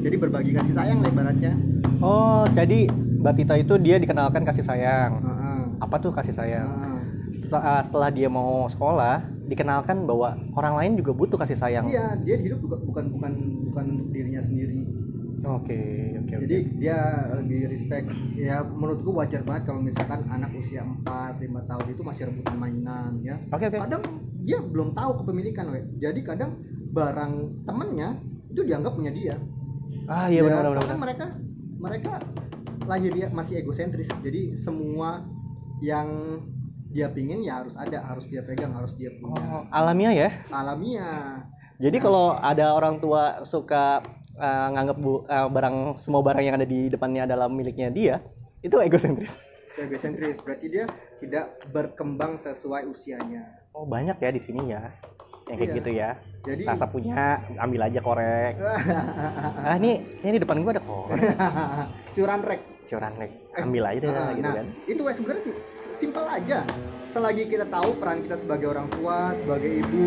Jadi berbagi kasih sayang lah ibaratnya. Oh jadi Batita itu dia dikenalkan kasih sayang. Heeh. apa tuh kasih sayang? Heeh. setelah, setelah dia mau sekolah dikenalkan bahwa orang lain juga butuh kasih sayang. Iya dia hidup bukan bukan bukan bukan untuk dirinya sendiri oke oke oke. Jadi dia lebih respect ya menurutku wajar banget kalau misalkan anak usia 4 5 tahun itu masih rebutan mainan ya. Oke oke. Kadang dia belum tahu kepemilikan we. jadi kadang barang temennya itu dianggap punya dia. Ah iya Ya, benar benar karena benar. mereka mereka lahir dia masih egosentris. Jadi semua yang dia pingin ya harus ada harus dia pegang harus dia punya. Oh, alamiah ya? Alamiah. Jadi kalau ada orang tua suka uh, nganggap bu, uh, barang semua barang yang ada di depannya adalah miliknya dia itu egosentris. Egosentris. Berarti dia tidak berkembang sesuai usianya. Oh banyak ya di sini ya. Yang kayak Iya. gitu ya. Jadi rasa punya ambil aja korek. Ah ini ini di depan gua ada korek. Curan rek. Curan lek ambil aja deh Ah, gitu nah, kan. itu wes sebenarnya sih simpel aja. Selagi kita tahu peran kita sebagai orang tua, sebagai ibu,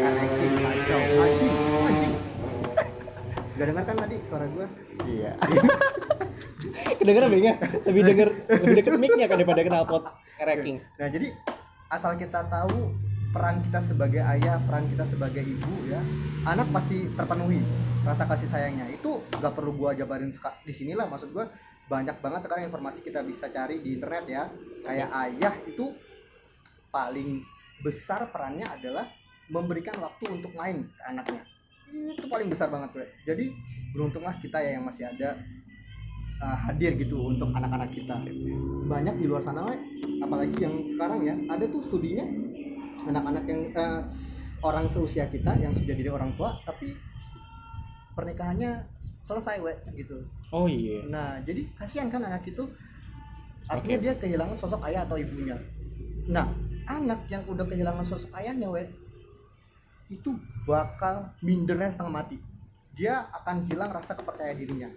anjing, kacau, anjing, anjing. Gak dengar kan tadi suara gua? iya kedengeran bengnya lebih denger lebih deket mic-nya kan daripada knalpot ranking Nah jadi asal kita tahu peran kita sebagai ayah, peran kita sebagai ibu ya, anak pasti terpenuhi rasa kasih sayangnya. Itu gak perlu gua jabarin di sinilah maksud gua banyak banget sekarang informasi kita bisa cari di internet ya. Kayak ayah itu paling besar perannya adalah memberikan waktu untuk main ke anaknya. Itu paling besar banget, gue. Jadi beruntunglah kita ya yang masih ada uh, hadir gitu untuk anak-anak kita. Banyak di luar sana we. apalagi yang sekarang ya. Ada tuh studinya anak-anak yang eh, orang seusia kita yang sudah jadi orang tua tapi pernikahannya selesai we gitu. Oh iya. Nah jadi kasihan kan anak itu. Artinya dia kehilangan sosok ayah atau ibunya. Nah anak yang udah kehilangan sosok ayahnya we itu bakal mindernya setengah mati. Dia akan hilang rasa kepercayaan dirinya.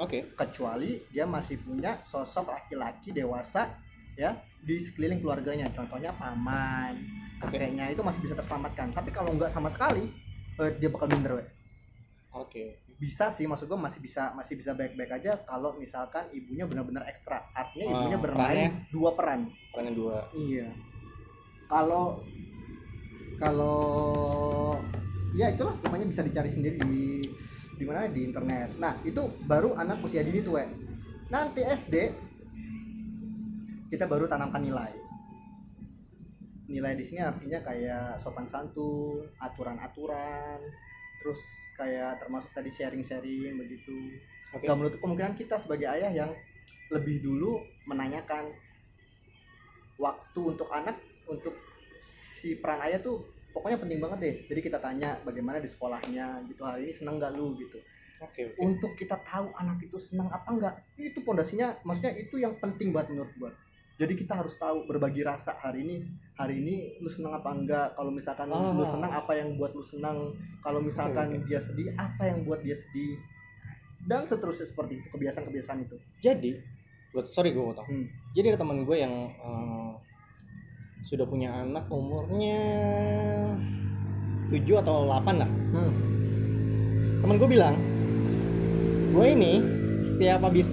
Oke. Kecuali dia masih punya sosok laki-laki dewasa ya di sekeliling keluarganya. Contohnya paman kakeknya itu masih bisa terselamatkan. Tapi kalau nggak sama sekali eh, dia bakal minder oke. Bisa sih maksud gua masih bisa masih bisa baik-baik aja kalau misalkan ibunya benar-benar ekstra. Artinya Oh, ibunya bermain perannya? dua peran. Perannya dua. Iya. Kalau kalau ya itulah pokoknya bisa dicari sendiri di di mana? Di internet. Nah itu baru anak usia dini tuh we. nanti SD kita baru tanamkan nilai. Nilai di sini artinya kayak sopan santun aturan-aturan terus kayak termasuk tadi sharing-sharing begitu. Oke. Gak menutup kemungkinan kita sebagai ayah yang lebih dulu menanyakan waktu untuk anak untuk si peran ayah tuh pokoknya penting banget deh. Jadi kita tanya bagaimana di sekolahnya? Gitu hari ini seneng gak lu? Gitu. Oke oke. Untuk kita tahu anak itu senang apa enggak itu pondasinya maksudnya itu yang penting buat menurut gua. Jadi kita harus tahu berbagi rasa hari ini hari ini lu senang apa enggak kalau misalkan lu Ah. senang apa yang buat lu senang kalau misalkan Oke, dia sedih apa yang buat dia sedih? Dan seterusnya seperti itu kebiasaan-kebiasaan itu. Jadi gua, sorry gue mau tau Hmm. jadi ada teman gue yang eh, sudah punya anak umurnya 7 atau 8 lah Hmm. temen gue bilang gue ini setiap habis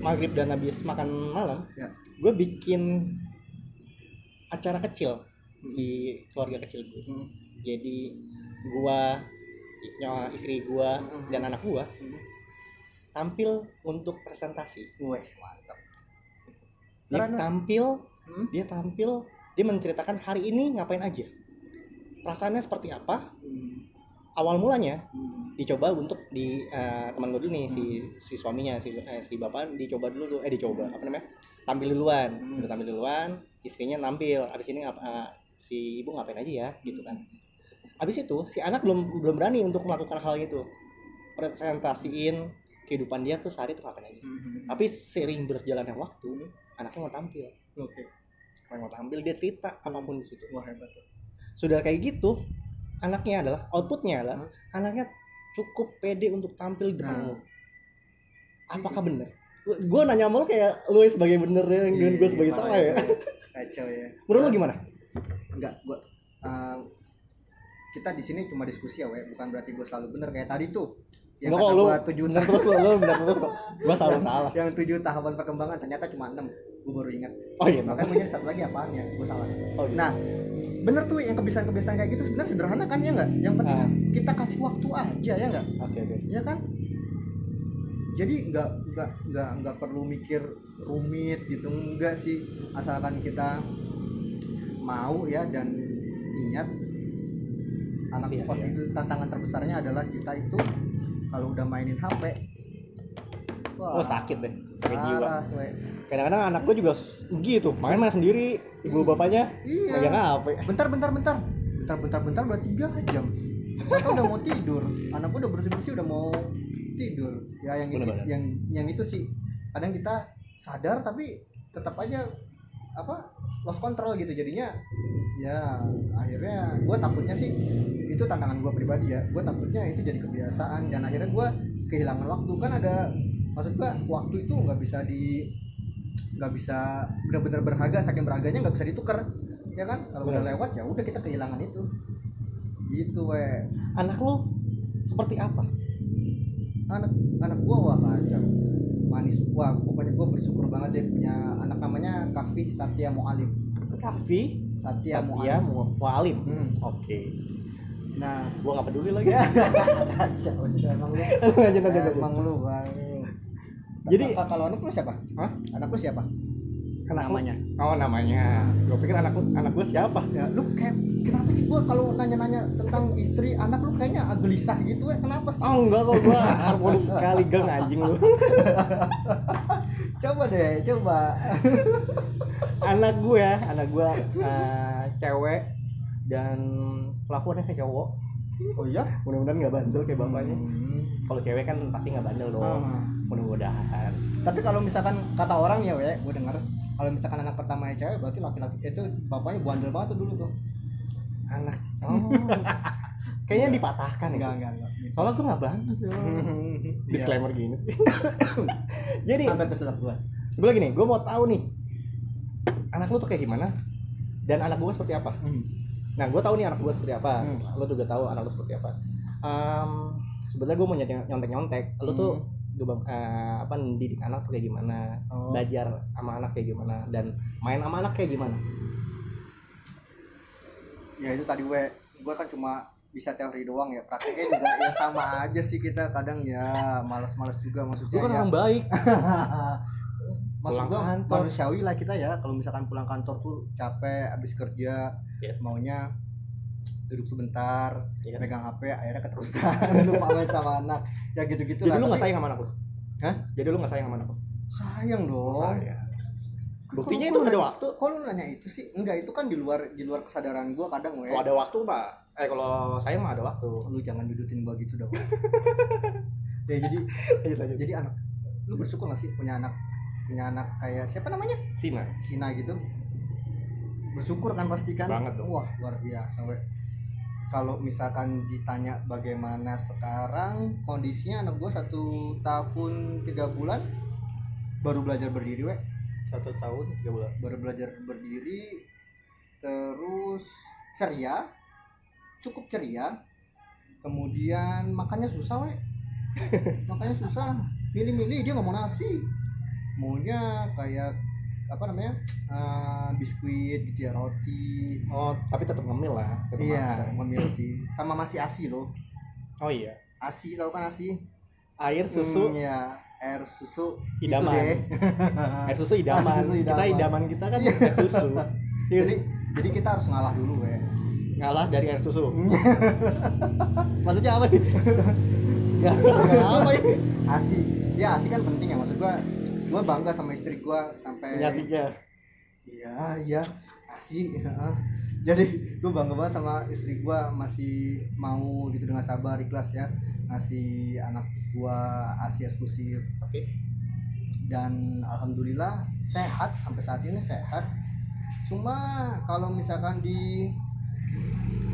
maghrib dan habis makan malam Ya. gue bikin acara kecil di keluarga kecil gue Hmm. jadi gue nyawa istri gue Hmm. dan anak gue Hmm. tampil untuk presentasi Wih, mantap dia Karena- tampil Hmm. dia tampil dia menceritakan hari ini ngapain aja perasaannya seperti apa Hmm. awal mulanya Hmm. dicoba untuk di eh, teman gue dulu nih si si suaminya si eh, si bapak dicoba dulu tuh eh dicoba apa namanya tampil duluan Hmm. udah tampil duluan istrinya nampil abis ini ngap- eh, si ibu ngapain aja ya gitu kan abis itu si anak belum belum berani untuk melakukan hal itu presentasiin kehidupan dia tuh sehari tuh ngapain aja Hmm. tapi sering berjalannya waktu anaknya mau tampil Oke. Anaknya mau tampil dia cerita apa pun di situ Wah, hebat tuh. sudah kayak gitu anaknya adalah outputnya adalah Hah? anaknya cukup pede untuk tampil di depan Nah. apakah benar gue nanya sama lu kayak lu sebagai bener ya dan gue sebagai Iya, salah ya makanya Kacau ya. menurut lu gimana Enggak, gua uh, kita di sini cuma diskusi ya, we. bukan berarti gue selalu bener kayak tadi tuh. Yang kata gua tujuh bener terus lu bener terus kok gue selalu salah yang tujuh tahapan perkembangan ternyata cuma enam. Gue baru ingat. oh iya Makanya mungkin satu lagi apaan ya? Gue salah. oh, iya. Nah, bener tuh yang kebiasaan-kebiasaan kayak gitu sebenarnya sederhana kan ya enggak? Yang penting Ah. kita kasih waktu aja ya enggak? oke oke ya kan jadi nggak nggak nggak nggak perlu mikir rumit gitu enggak sih asalkan kita mau ya dan niat anak Siap, pasti ya. itu tantangan terbesarnya adalah kita itu kalau udah mainin HP wah, oh sakit deh. Sakit jiwa. Parah, we. kadang-kadang anak gue juga gitu main main sendiri ibu bapaknya Iya. megang HP bentar bentar bentar. Bentar bentar bentar udah tiga jam. Atau udah mau tidur. Anak gua udah bersih bersih udah mau tidur. Ya yang itu, Bener-bener. yang yang itu sih. Kadang kita sadar tapi tetap aja apa lost control gitu. Jadinya ya akhirnya gue takutnya sih itu tantangan gue pribadi ya. Gue takutnya itu jadi kebiasaan. Dan akhirnya gue kehilangan waktu. Kan ada maksud gue waktu itu nggak bisa di nggak bisa benar-benar berharga saking berharganya nggak bisa ditukar ya kan? Kalau udah Benar. lewat ya udah kita kehilangan itu. Gitu we. Anak lu seperti apa? Anak anak gua wah kacau. Manis wah pokoknya gua bersyukur banget deh punya anak namanya Kafi Satya Mualim Kavi Satya, Satya Mualim Mu- Mualim Hmm. oke. Nah. Gua nggak peduli lagi. Kacau emang lu. Emang lu bang Jadi- Ka- kalau anak lu siapa? Hah? anak lu siapa? Anak lu- namanya. Oh namanya. Gue pikir anak lu anak gue siapa? Ya lu kayak kenapa sih gua kalau nanya-nanya tentang istri anak lu kayaknya agak gelisah gitu ya kenapa sih? Oh enggak kok gue harmonis sekali gang anjing lu. Coba deh coba. Anak gue ya anak gue eh, cewek dan kelakuannya kayak cowok oh iya? Mudah-mudahan nggak bandel kayak bapaknya. Hmm. kalau cewek kan pasti nggak bandel dong. Ah. mudah-mudahan. Tapi kalau misalkan kata orang ya we gue dengar kalau misalkan anak pertamanya cewek berarti laki-laki itu bapaknya bandel banget tuh dulu tuh. Anak. Oh. Kayaknya dipatahkan ya enggak enggak enggak. Soalnya gue nggak bandel Disclaimer disclaimer gini sih. Jadi sampai kesedap gua sebelah gini gue mau tahu nih anak lu tuh kayak gimana? Dan anak gue seperti apa nah gue tahu nih anak gue seperti apa. Hmm. lu juga tahu anak lu seperti apa. Em, sebenarnya gue mau nyontek nyontek nyontek lu tuh gebang- eh, apa mendidik anak tuh kayak gimana? Oh. belajar sama anak kayak gimana? Dan main sama anak kayak gimana? Ya itu tadi we gua kan cuma bisa teori doang ya. Prakteknya juga ya sama aja sih kita kadang ya malas-malas juga maksudnya gue kan ya. orang baik maksud Pulang gua kantor. manusiawi lah kita ya kalau misalkan pulang kantor tuh capek habis kerja yes. maunya duduk sebentar Yes. pegang HP akhirnya keterusan lupa main sama anak. Ya gitu-gitu jadi lah lu nggak Tapi sayang sama anak lu? Hah? jadi lu nggak sayang sama anak lu? Sayang dong. Sayang. Buktinya itu ada waktu. kok lu nanya itu sih? Enggak itu kan di luar di luar kesadaran gua kadang kalau ada waktu pak. Eh kalau sayang mah ada waktu. Lu jangan dudutin gua gitu dong. Ya jadi lanjut lanjut. jadi anak lu bersyukur gak sih punya anak punya anak kayak siapa namanya? Sina. Sina gitu. Bersyukur kan pasti kan? Banget dong. wah luar biasa we. Kalau misalkan ditanya bagaimana sekarang kondisinya anak gua satu tahun tiga bulan baru belajar berdiri we. Satu tahun tiga bulan. Baru belajar berdiri terus ceria cukup ceria. Kemudian makannya susah we. Makannya susah. Milih-milih dia nggak mau nasi maunya kayak apa namanya eh, biskuit gitu ya roti. Oh tapi tetap ngemil lah tetap iya makan. ngemil sih. Sama masih asi loh. Oh iya? Asi tahu kan asi? Air susu? Hmm, ya air susu. Idaman. deh. Air susu idaman. Air susu kita idaman. idaman kita kan air susu. Iya jadi sih? jadi kita harus ngalah dulu we ngalah dari air susu? Maksudnya apa nih nggak nggak apa ini? Asi. Ya asi kan penting ya. Maksud gua gua bangga sama istri gua sampai Nyasinya. iya iya. Asi heeh. jadi gua bangga banget sama istri gua masih mau gitu dengan sabar ikhlas ya. Ngasih anak gua asi eksklusif. Oke. Dan alhamdulillah sehat sampai saat ini sehat. Cuma kalau misalkan di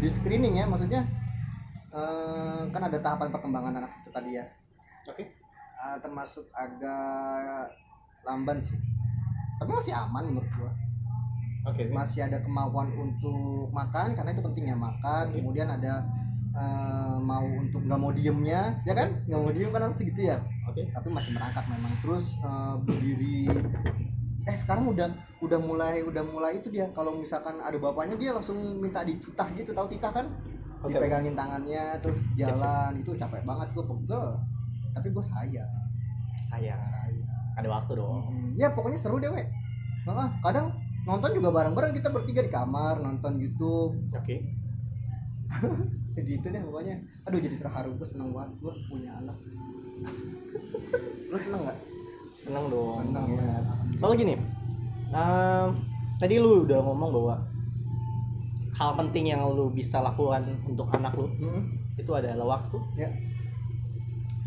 di screening ya maksudnya eh, kan ada tahapan perkembangan anak itu tadi ya. Oke. Eh, termasuk agak lamban sih. Tapi masih aman menurut gua. Oke. Masih ada kemauan untuk makan karena itu penting ya makan. Oke. kemudian ada eh, mau untuk nggak mau diemnya ya kan? Nggak mau diem kan harus segitu ya? Oke. Tapi masih merangkak memang. Terus eh, berdiri. Eh sekarang udah udah mulai udah mulai itu dia. Kalau misalkan ada bapaknya dia langsung minta dititah gitu tahu titah kan? Oke. dipegangin tangannya terus Siap, jalan. Itu capek banget gue pegel. Tapi gue sayang. Sayang. Sayang ada waktu dong. Mm, ya pokoknya seru deh we Heeh, kadang nonton juga bareng-bareng kita bertiga di kamar nonton YouTube. Oke. Gitu deh pokoknya. Aduh jadi terharu gue seneng banget. Gue punya anak. Lu seneng nggak? Seneng dong. Seneng Ya. ya. soalnya gini em, tadi lu udah ngomong bahwa hal penting yang lu bisa lakukan untuk anak lu Mm, itu adalah waktu. Ya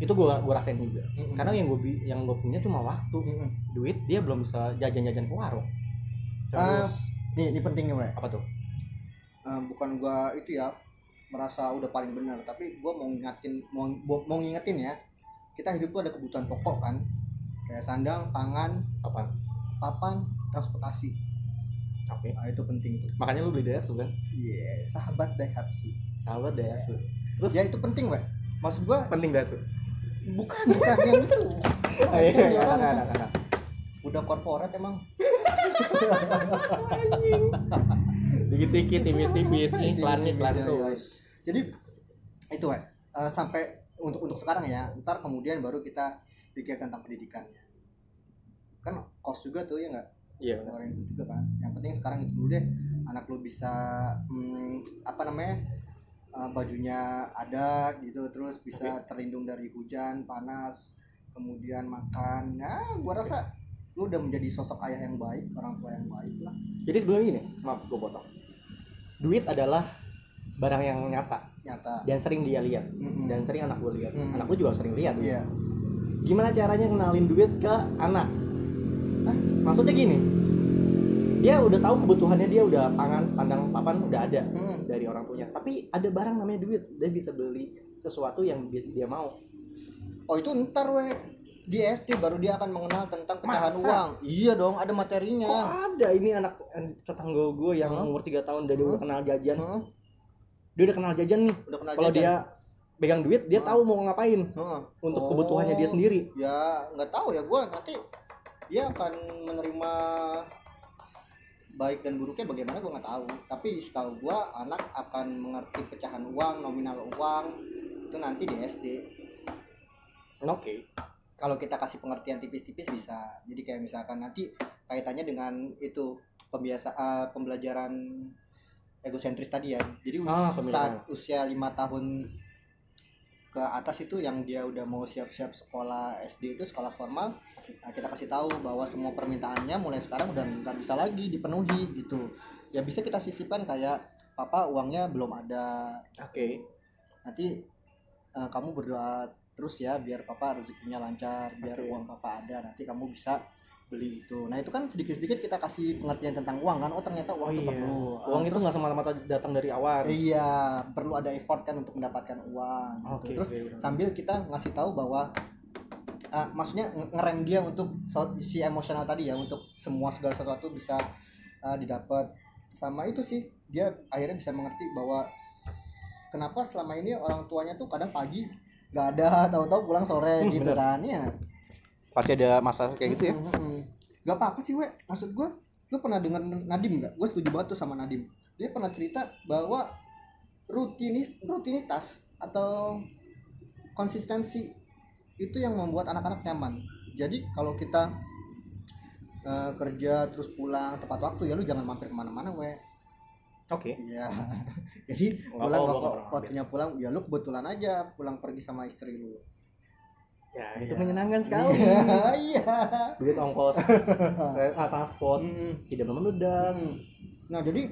itu gua gua rasain juga. Mm-mm. karena yang bi- yang gua punya cuma waktu. Mm-mm. duit dia belum bisa jajan-jajan ke warung. Ah, terus nih ini penting nih we apa tuh? Eh, bukan gua itu ya merasa udah paling benar. Tapi gua mau ngingetin mau, mau ngingetin ya kita hidup tuh ada kebutuhan pokok kan. Kayak sandang pangan apa papan transportasi. Oke. Nah, itu penting tuh. Makanya lu beli Daihatsu kan? Iya, sahabat Daihatsu. sahabat Daihatsu. Terus? Ya itu penting, Wek. Maksud gua penting Daihatsu bukan bukan yang itu. Oh, iya, iya, iya. Udah korporat emang. dikit-dikit tipis-tipis iklan iklan terus Jadi itu. Eh, sampai untuk untuk sekarang ya. Ntar kemudian baru kita pikir tentang pendidikannya. Kan kos juga tuh ya nggak? iya Ngeluarin itu juga kan. Yang penting sekarang itu dulu deh. Anak lu bisa hmm, apa namanya? Eh, bajunya ada gitu terus bisa terlindung dari hujan panas kemudian makan. Nah gua rasa lu udah menjadi sosok ayah yang baik orang tua yang baik lah. Jadi sebelum ini maaf gue potong. Duit adalah barang yang nyata nyata. dan sering dia lihat Mm-mm. dan sering anak gue lihat. Mm. anak gue juga sering lihat. Iya. Gimana caranya kenalin duit ke anak? Hah? maksudnya gini dia udah tahu kebutuhannya dia udah pangan sandang papan udah ada Mm. dari orang tuanya tapi ada barang namanya duit dia bisa beli sesuatu yang dia mau. Oh itu ntar we. Di SD baru dia akan mengenal tentang pecahan Masa? uang. Iya dong ada materinya. Kok ada? Ini anak eh, tetangga gue yang Hah? umur 3 tahun dan dia udah kenal jajan. Heeh, dia udah kenal jajan nih. Udah kenal kalau dia pegang duit dia Hah? tahu mau ngapain. Heeh. untuk Oh, kebutuhannya dia sendiri. Ya nggak tahu ya gua. Nanti dia akan menerima baik dan buruknya bagaimana gua nggak tahu. Tapi setahu gua anak akan mengerti pecahan uang nominal uang itu nanti di SD oke. Kalau kita kasih pengertian tipis-tipis bisa. Jadi kayak misalkan nanti kaitannya dengan itu pembiasa eh, pembelajaran egosentris tadi ya. Jadi us- Ah, saat usia lima tahun ke atas itu yang dia udah mau siap-siap sekolah SD itu sekolah formal nah, kita kasih tahu bahwa semua permintaannya mulai sekarang udah nggak bisa lagi dipenuhi gitu. Ya bisa kita sisipkan kayak papa uangnya belum ada. Oke. Nanti eh, kamu berdoa terus ya biar papa rezekinya lancar biar Oke. uang papa ada nanti kamu bisa beli itu. Nah itu kan sedikit sedikit kita kasih pengertian tentang uang kan. Oh ternyata uang itu perlu. Uang Eh, itu nggak semata-mata datang dari awan. Iya perlu ada effort kan untuk mendapatkan uang gitu. Oke, terus benar. sambil kita ngasih tahu bahwa ah, maksudnya nge- ngerem dia untuk so- si emosional tadi ya untuk semua segala sesuatu bisa ah, didapat. Sama itu sih dia akhirnya bisa mengerti bahwa kenapa selama ini orang tuanya tuh kadang pagi nggak ada tahu-tahu pulang sore Hmm, gitu bener. kan ya pasti ada masa kayak gitu ya Mm-mm. Gak apa-apa sih, we. Maksud gue, lu pernah dengar Nadim nggak? Gue setuju banget tuh sama Nadim. Dia pernah cerita bahwa rutinis, rutinitas atau konsistensi itu yang membuat anak-anak nyaman. Jadi kalau kita eh, kerja terus pulang tepat waktu ya lu jangan mampir ke mana-mana, we. oke Iya. Jadi Nggak pulang nggak pernah waktunya pulang, ya lu kebetulan aja pulang pergi sama istri lu. Ya itu Iya. menyenangkan sekali Iya. duit ongkos eh, ah, transport Mm. tidak membeludak Hmm. Nah jadi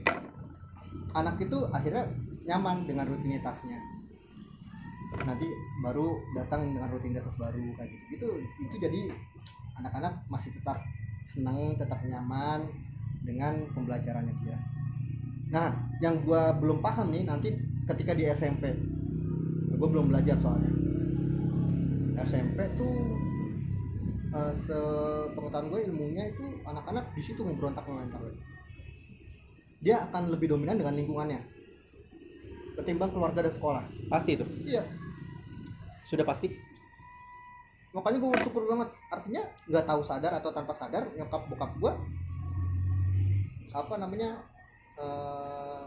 anak itu akhirnya nyaman dengan rutinitasnya. Nanti baru datang dengan rutinitas baru kayak gitu. Itu itu jadi anak-anak masih tetap senang, tetap nyaman dengan pembelajarannya dia. Nah, yang gua belum paham nih nanti ketika di SMP, gua belum belajar soalnya. SMP tuh eh, sepengetahuan gue ilmunya itu anak-anak di situ memberontak mental dia akan lebih dominan dengan lingkungannya ketimbang keluarga dan sekolah. Pasti itu? Iya. Sudah pasti? Makanya gue bersyukur banget. Artinya nggak tahu sadar atau tanpa sadar nyokap bokap gue apa namanya eh,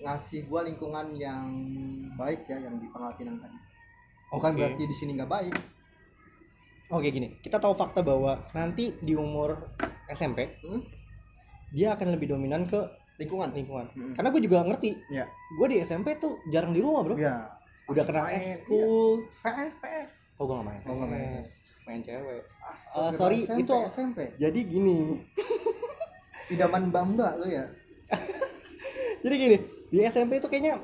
ngasih gue lingkungan yang baik ya yang di Pengaltinan tadi bukan Oke. berarti di sini nggak baik. Oke gini. Kita tahu fakta bahwa nanti di umur SMP Hmm? dia akan lebih dominan ke lingkungan. Lingkungan. Mm-mm. karena gue juga ngerti ya. gue di SMP tuh jarang di rumah bro. Ya. Udah kena ekskul. PS PS. Oh gue gak main. Oh, nggak main. PS. main cewek. Astaga, sorry, SMP, itu- SMP jadi gini. Idaman mbak lo ya? Jadi gini di SMP itu kayaknya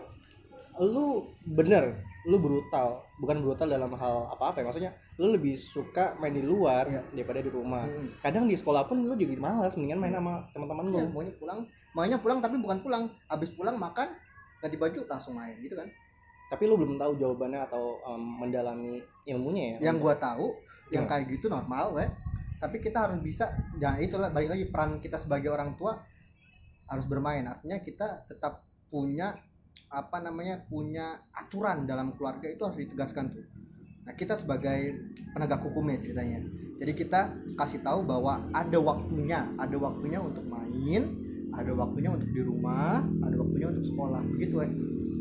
lu bener lu brutal bukan brutal dalam hal apa apa ya maksudnya lu lebih suka main di luar Iya. daripada di rumah. Mm. kadang di sekolah pun lu juga malas mendingan main sama teman-teman lu. Iya, maunya pulang maunya pulang tapi bukan pulang. Habis pulang makan ganti baju langsung main gitu kan? Tapi lu belum tahu jawabannya atau um, mendalami ilmunya ya? Yang gua tahu yang Gimana? kayak gitu normal we. Tapi kita harus bisa dan itulah balik lagi peran kita sebagai orang tua harus bermain. Artinya kita tetap punya apa namanya punya aturan dalam keluarga itu harus ditegaskan tuh. Nah kita sebagai penegak hukum ya ceritanya. Jadi kita kasih tahu bahwa ada waktunya ada waktunya untuk main ada waktunya untuk di rumah ada waktunya untuk sekolah begitu ya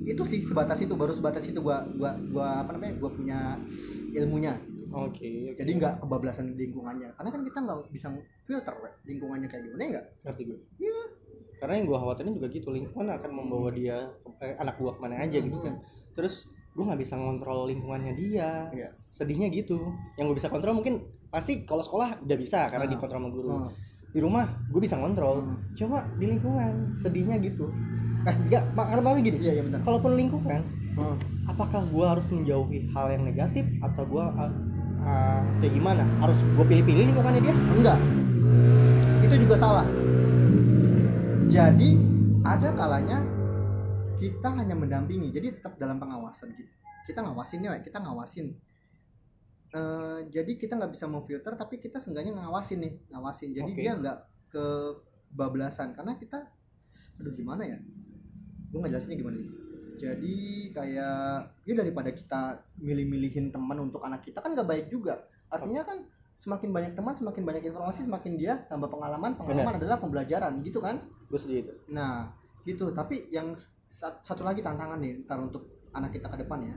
itu sih sebatas itu baru sebatas itu gua gua gua apa namanya gua punya ilmunya. Oke oke. jadi nggak kebablasan lingkungannya. Karena kan kita nggak bisa filter we, lingkungannya kayak gimana ya nggak? Ngerti gue Iya. Karena yang gue khawatirin juga gitu lingkungan akan membawa dia eh, anak gua ke mana aja gitu kan. Terus gue nggak bisa ngontrol lingkungannya dia. Iya. sedihnya gitu. Yang gue bisa kontrol mungkin pasti kalau sekolah udah bisa karena Ah. dikontrol sama guru. Hmm. di rumah gue bisa ngontrol. Hmm. cuma di lingkungan sedihnya gitu. Eh enggak makanya maksudnya gini. Iya iya benar. Kalaupun lingkungan Hmm. apakah gue harus menjauhi hal yang negatif atau gue kayak gimana? Harus gue pilih-pilih lingkungannya dia? Enggak. Itu juga salah jadi ada kalanya kita hanya mendampingi. Jadi tetap dalam pengawasan gitu. Kita ngawasin ya kita ngawasin. Eh, jadi kita nggak bisa memfilter tapi kita seenggaknya ngawasin nih. Ngawasin. Jadi Oke. dia nggak kebablasan. Karena kita aduh gimana ya? Gue nggak jelasinnya gimana nih. Jadi kayak ya daripada kita milih-milihin teman untuk anak kita kan nggak baik juga. Artinya kan semakin banyak teman semakin banyak informasi semakin dia tambah pengalaman pengalaman adalah pembelajaran gitu kan gue sedih itu Nah, gitu. Tapi yang sat- satu lagi tantangan nih ntar untuk anak kita ke depan ya.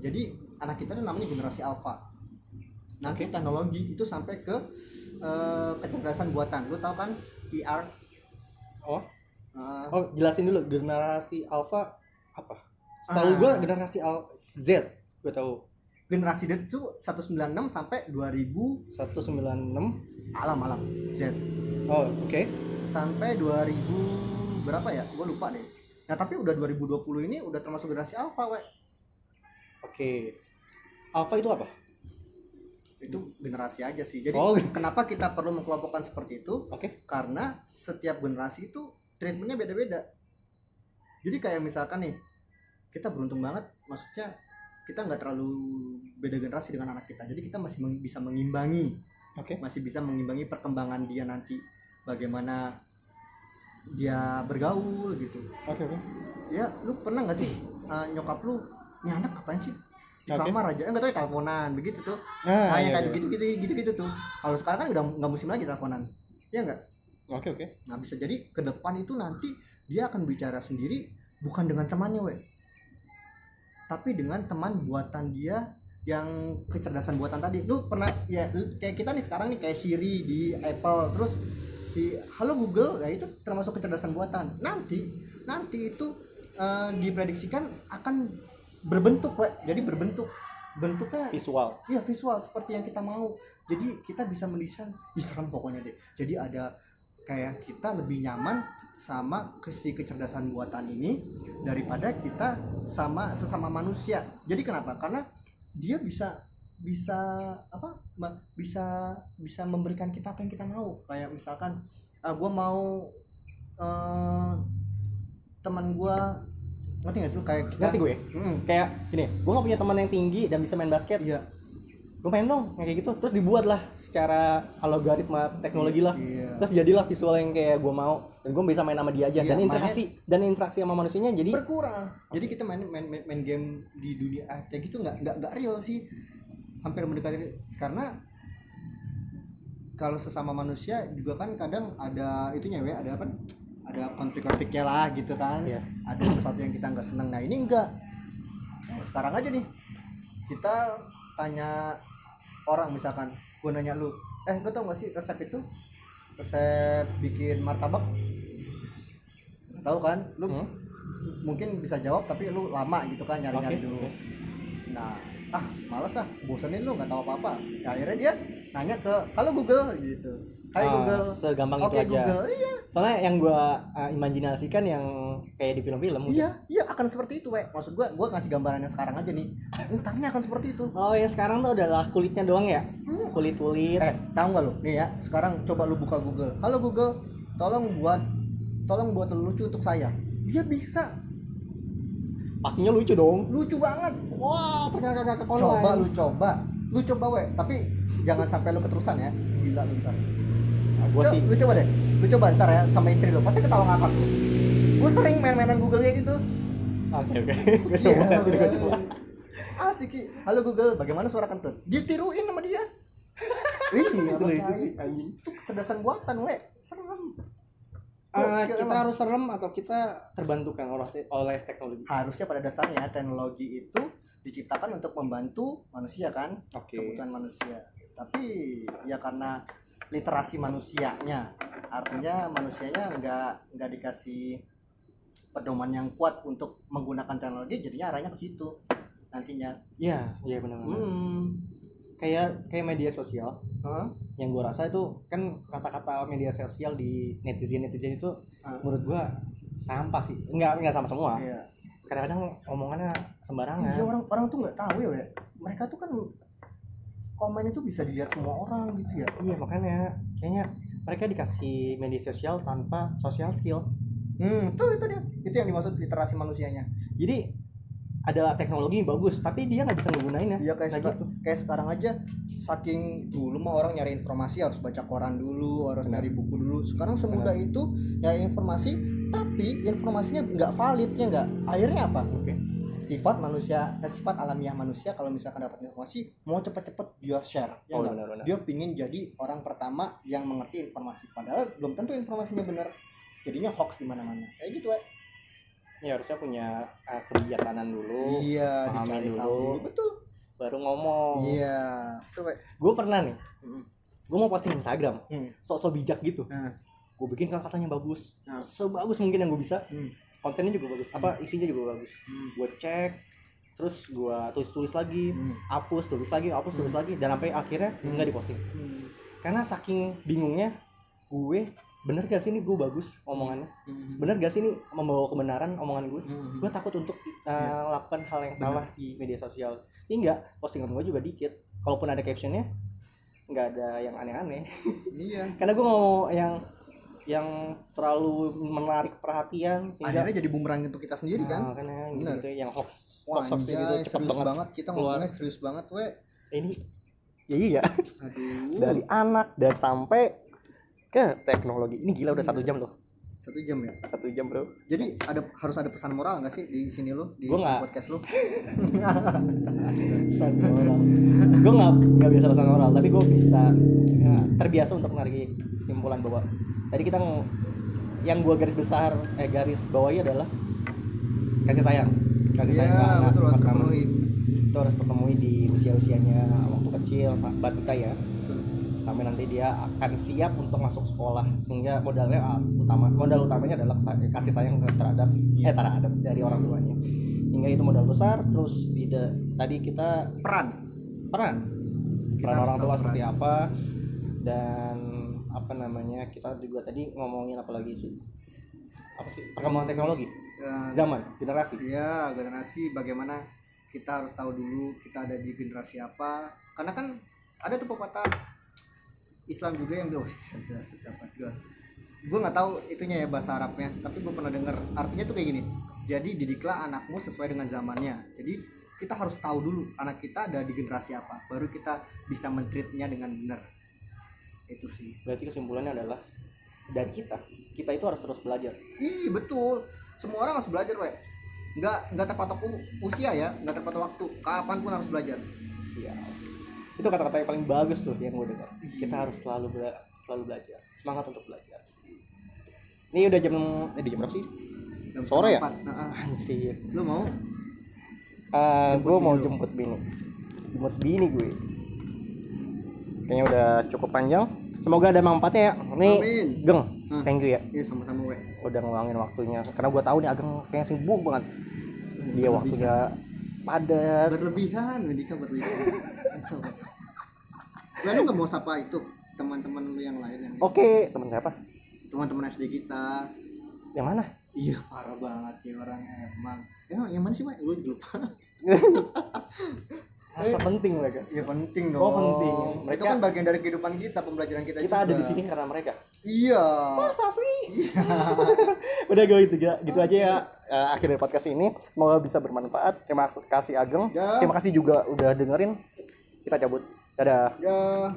Jadi anak kita itu namanya generasi alpha. Nanti Oke. teknologi itu sampai ke eh, kecerdasan buatan. Lu tahu kan IR? oh eh, oh jelasin dulu generasi alpha apa setahu Ah. gue generasi al Z gue tahu generasi Z itu 196 sampai 2000 196 alam alam Z. Oh oke. Sampai 2000 berapa ya? Gue lupa deh. Nah, tapi udah 2020 ini udah termasuk generasi alpha, we. oke. Alpha itu apa? Itu generasi aja sih. Jadi Oh. kenapa kita perlu mengkelompokkan seperti itu? Oke. Karena setiap generasi itu treatmentnya beda-beda. Jadi kayak misalkan nih kita beruntung banget. Maksudnya kita nggak terlalu beda generasi dengan anak kita. Jadi kita masih meng- bisa mengimbangi oke. masih bisa mengimbangi perkembangan dia nanti. Bagaimana dia bergaul gitu. Oke oke. Ya lu pernah nggak sih uh, nyokap lu ini anak ngapain sih? Di Oke. kamar aja. Enggak tahu ya teleponan begitu tuh. Nah, nah yang iya, kayak iya. gitu gitu gitu gitu tuh. Kalau sekarang kan udah nggak musim lagi teleponan. Ya enggak oke oke. Nah bisa jadi ke depan itu nanti dia akan bicara sendiri bukan dengan temannya we tapi dengan teman buatan dia yang kecerdasan buatan tadi lu pernah ya kayak kita nih sekarang nih kayak Siri di Apple terus si halo Google ya itu termasuk kecerdasan buatan nanti nanti itu eh, diprediksikan akan berbentuk we jadi berbentuk bentuknya Visual. Iya visual seperti yang kita mau. Jadi kita bisa mendesain, serem pokoknya deh. Jadi ada kayak kita lebih nyaman sama ke si kecerdasan buatan ini daripada kita sama sesama manusia. Jadi kenapa? Karena dia bisa bisa apa? Bisa bisa memberikan kita apa yang kita mau. Kayak misalkan, ah, gue mau eh, teman gue ngerti gak sih lu kayak kita ngerti gue Mm, kayak gini gue gak punya teman yang tinggi dan bisa main basket iya gue main dong yang kayak gitu. Terus dibuat lah secara algoritma teknologi lah. Iya. terus jadilah visual yang kayak gue mau. Dan gue bisa main sama dia aja. Iya, dan interaksi dan interaksi sama manusianya jadi berkurang. Jadi kita main main main, main game di dunia ah, kayak gitu nggak nggak nggak real sih. Hampir mendekati karena kalau sesama manusia juga kan kadang ada itunya ya ada apa? Ada konflik-konfliknya lah gitu kan. Iya. ada sesuatu yang kita nggak seneng. Nah ini enggak Nah, sekarang aja nih kita tanya orang misalkan gue nanya lu eh lu tau gak sih resep itu? Resep bikin martabak? Tahu kan? Lu Hmm? mungkin bisa jawab tapi lu lama gitu kan nyari-nyari Oke, dulu. oke. nah ah males ah bosanin lu nggak tahu apa-apa. Ya, akhirnya dia nanya ke halo Google gitu Hai Ah, Google. segampang oke itu aja. Google iya. Soalnya yang gue imajinasikan yang kayak di film-film gitu. iya iya akan seperti itu we maksud gua gua ngasih gambarannya sekarang aja nih. Entarnya akan seperti itu. Oh ya sekarang tuh adalah kulitnya doang ya? Hmm. kulit kulit eh tahu nggak lu? Nih ya sekarang coba lu buka Google. Halo Google. Tolong buat tolong buat lucu untuk saya. Dia bisa. Pastinya lucu dong. Lucu banget. Wah ternyata kakak online. Coba lu coba. Lu coba we tapi jangan sampai lu keterusan ya. Gila lu ntar nah, gue Co- sih lu coba deh. Lu coba ntar ya sama istri lu pasti ketawa ngakak lu gue sering main-mainan Google kayak gitu. Oke oke. Gue coba nanti gue coba. Asik sih. Halo Google bagaimana suara kentut? Ditiruin sama dia. Ih, Itu itu kecerdasan buatan we. Serem. Gokil kita emang. harus serem atau kita terbantukan oleh oleh teknologi? Harusnya pada dasarnya teknologi itu diciptakan untuk membantu manusia kan? Oke. Kebutuhan manusia. Tapi ya karena literasi manusianya. Artinya manusianya nggak nggak dikasih pedoman yang kuat untuk menggunakan teknologi jadinya arahnya ke situ nantinya. Iya iya benar hmm. Kayak kayak media sosial. Hah? yang gue rasa itu kan kata-kata media sosial di netizen netizen itu Ah. menurut gue sampah sih. Nggak nggak sama semua. Iya. Kadang-kadang omongannya sembarangan. Iya orang orang tuh nggak tahu ya we. mereka tuh kan komen itu bisa dilihat semua orang gitu ya iya makanya kayaknya mereka dikasih media sosial tanpa social skill hmm betul itu dia itu yang dimaksud literasi manusianya jadi ada teknologi bagus tapi dia nggak bisa ngegunainnya Iya kayak Nah, seka- gitu. kayak sekarang aja saking dulu mah orang nyari informasi harus baca koran dulu, harus Benar. nyari buku dulu. Sekarang semudah itu nyari informasi, tapi informasinya nggak valid ya nggak. Akhirnya apa? Sifat manusia, eh, sifat alamiah manusia kalau misalkan dapat informasi mau cepet-cepet dia share, ya oh nggak? benar-benar Dia pingin jadi orang pertama yang mengerti informasi, padahal belum tentu informasinya benar. Jadinya hoax di mana-mana. Kayak gitu, ya. ya harusnya punya eh, kebijaksanaan dulu Iya, dicari tahu dulu. dulu. Betul. baru ngomong Iya. Coba. gue pernah nih Mm. gue mau posting Instagram Hmm. sok-sok bijak gitu Nah. gue bikin kata-katanya bagus sebagus mungkin yang gue bisa Hmm. Kontennya juga bagus apa isinya juga bagus Hmm. gue cek terus gue tulis-tulis lagi Hmm. hapus tulis lagi hapus tulis lagi dan sampai akhirnya Hmm. nggak diposting Hmm. karena saking bingungnya gue bener gak sih ini gue bagus omongannya Hmm. bener gak sih ini membawa kebenaran omongan gue Hmm. gue takut untuk uh, Iya. lakukan hal yang salah di media sosial sehingga postingan gue juga dikit kalaupun ada captionnya nggak ada yang aneh-aneh iya karena gue mau yang yang terlalu menarik perhatian sehingga akhirnya jadi bumerang untuk kita sendiri kan? Nah, karena Bener. gitu yang hoax Wah, hoax hoax anjay, gitu serius banget, banget. kita ngomongnya serius banget we. Ini ya iya. Aduh. Dari anak dan sampai ke teknologi. Ini gila udah satu jam loh satu jam ya? Satu jam bro. Jadi ada harus ada pesan moral nggak sih di sini lo di Gua podcast lo pesan moral. Gue nggak nggak biasa pesan moral tapi gue bisa ya, terbiasa untuk menarik kesimpulan bahwa tadi kita ng- yang gue garis besar eh garis bawahi adalah kasih sayang. Kasih sayang Iya, anak betul harus pertama. itu harus terpenuhi di usia usianya waktu kecil sa- batita ya sampai nanti dia akan siap untuk masuk sekolah. Sehingga modalnya ah, utama modal utamanya adalah kasih sayang terhadap eh terhadap dari orang tuanya. Hingga itu modal besar terus di da- tadi kita peran. Peran. Kita peran orang tua peran. seperti apa. Dan apa namanya kita juga tadi ngomongin apa lagi sih? Apa sih? Perkembangan teknologi. Ya, zaman generasi. Ya generasi bagaimana kita harus tahu dulu kita ada di generasi apa. Karena kan ada tuh pepatah Islam juga yang bilang "Wih, sudah dapat gue gue nggak tahu itunya ya bahasa Arabnya tapi gue pernah dengar artinya tuh kayak gini jadi didiklah anakmu sesuai dengan zamannya jadi kita harus tahu dulu anak kita ada di generasi apa baru kita bisa mentreatnya dengan benar itu sih berarti kesimpulannya adalah dari kita kita itu harus terus belajar Ih betul. Semua orang harus belajar, we. Nggak nggak terpatok usia ya, nggak terpatok waktu. Kapan pun harus belajar. siap itu kata-kata yang paling bagus tuh yang gue dengar kita harus selalu bela- selalu belajar semangat untuk belajar ini udah jam eh, di jam berapa sih Jam Sore setengah ya? empat. Nah, ah. anjir Lu mau? Ah, Jemput gue mau jemput bini jemput bini gue kayaknya udah cukup panjang semoga ada manfaatnya ya nih Amin. geng Hah. thank you ya Iya sama-sama, we. udah ngeluangin waktunya karena gue tahu nih ageng kayaknya sibuk banget dia waktunya padat Berlebihan, Dika berlebihan. Kacau, kacau. Lah, lu nggak mau sapa itu teman-teman lu yang lain yang oke teman siapa teman-teman SD kita. yang mana Iya, parah banget ya orang emang. Ya, yang mana sih, Mak? Gue lupa. Rasa penting mereka Iya penting dong. Oh, penting. Itu Mereka- kan bagian dari kehidupan kita, pembelajaran kita, kita ada juga. di sini karena mereka Iya. masa sih udah gue itu gitu aja ya eh, akhir dari podcast ini semoga bisa bermanfaat terima kasih Ageng Ya. terima kasih juga udah dengerin kita cabut dadah Ya.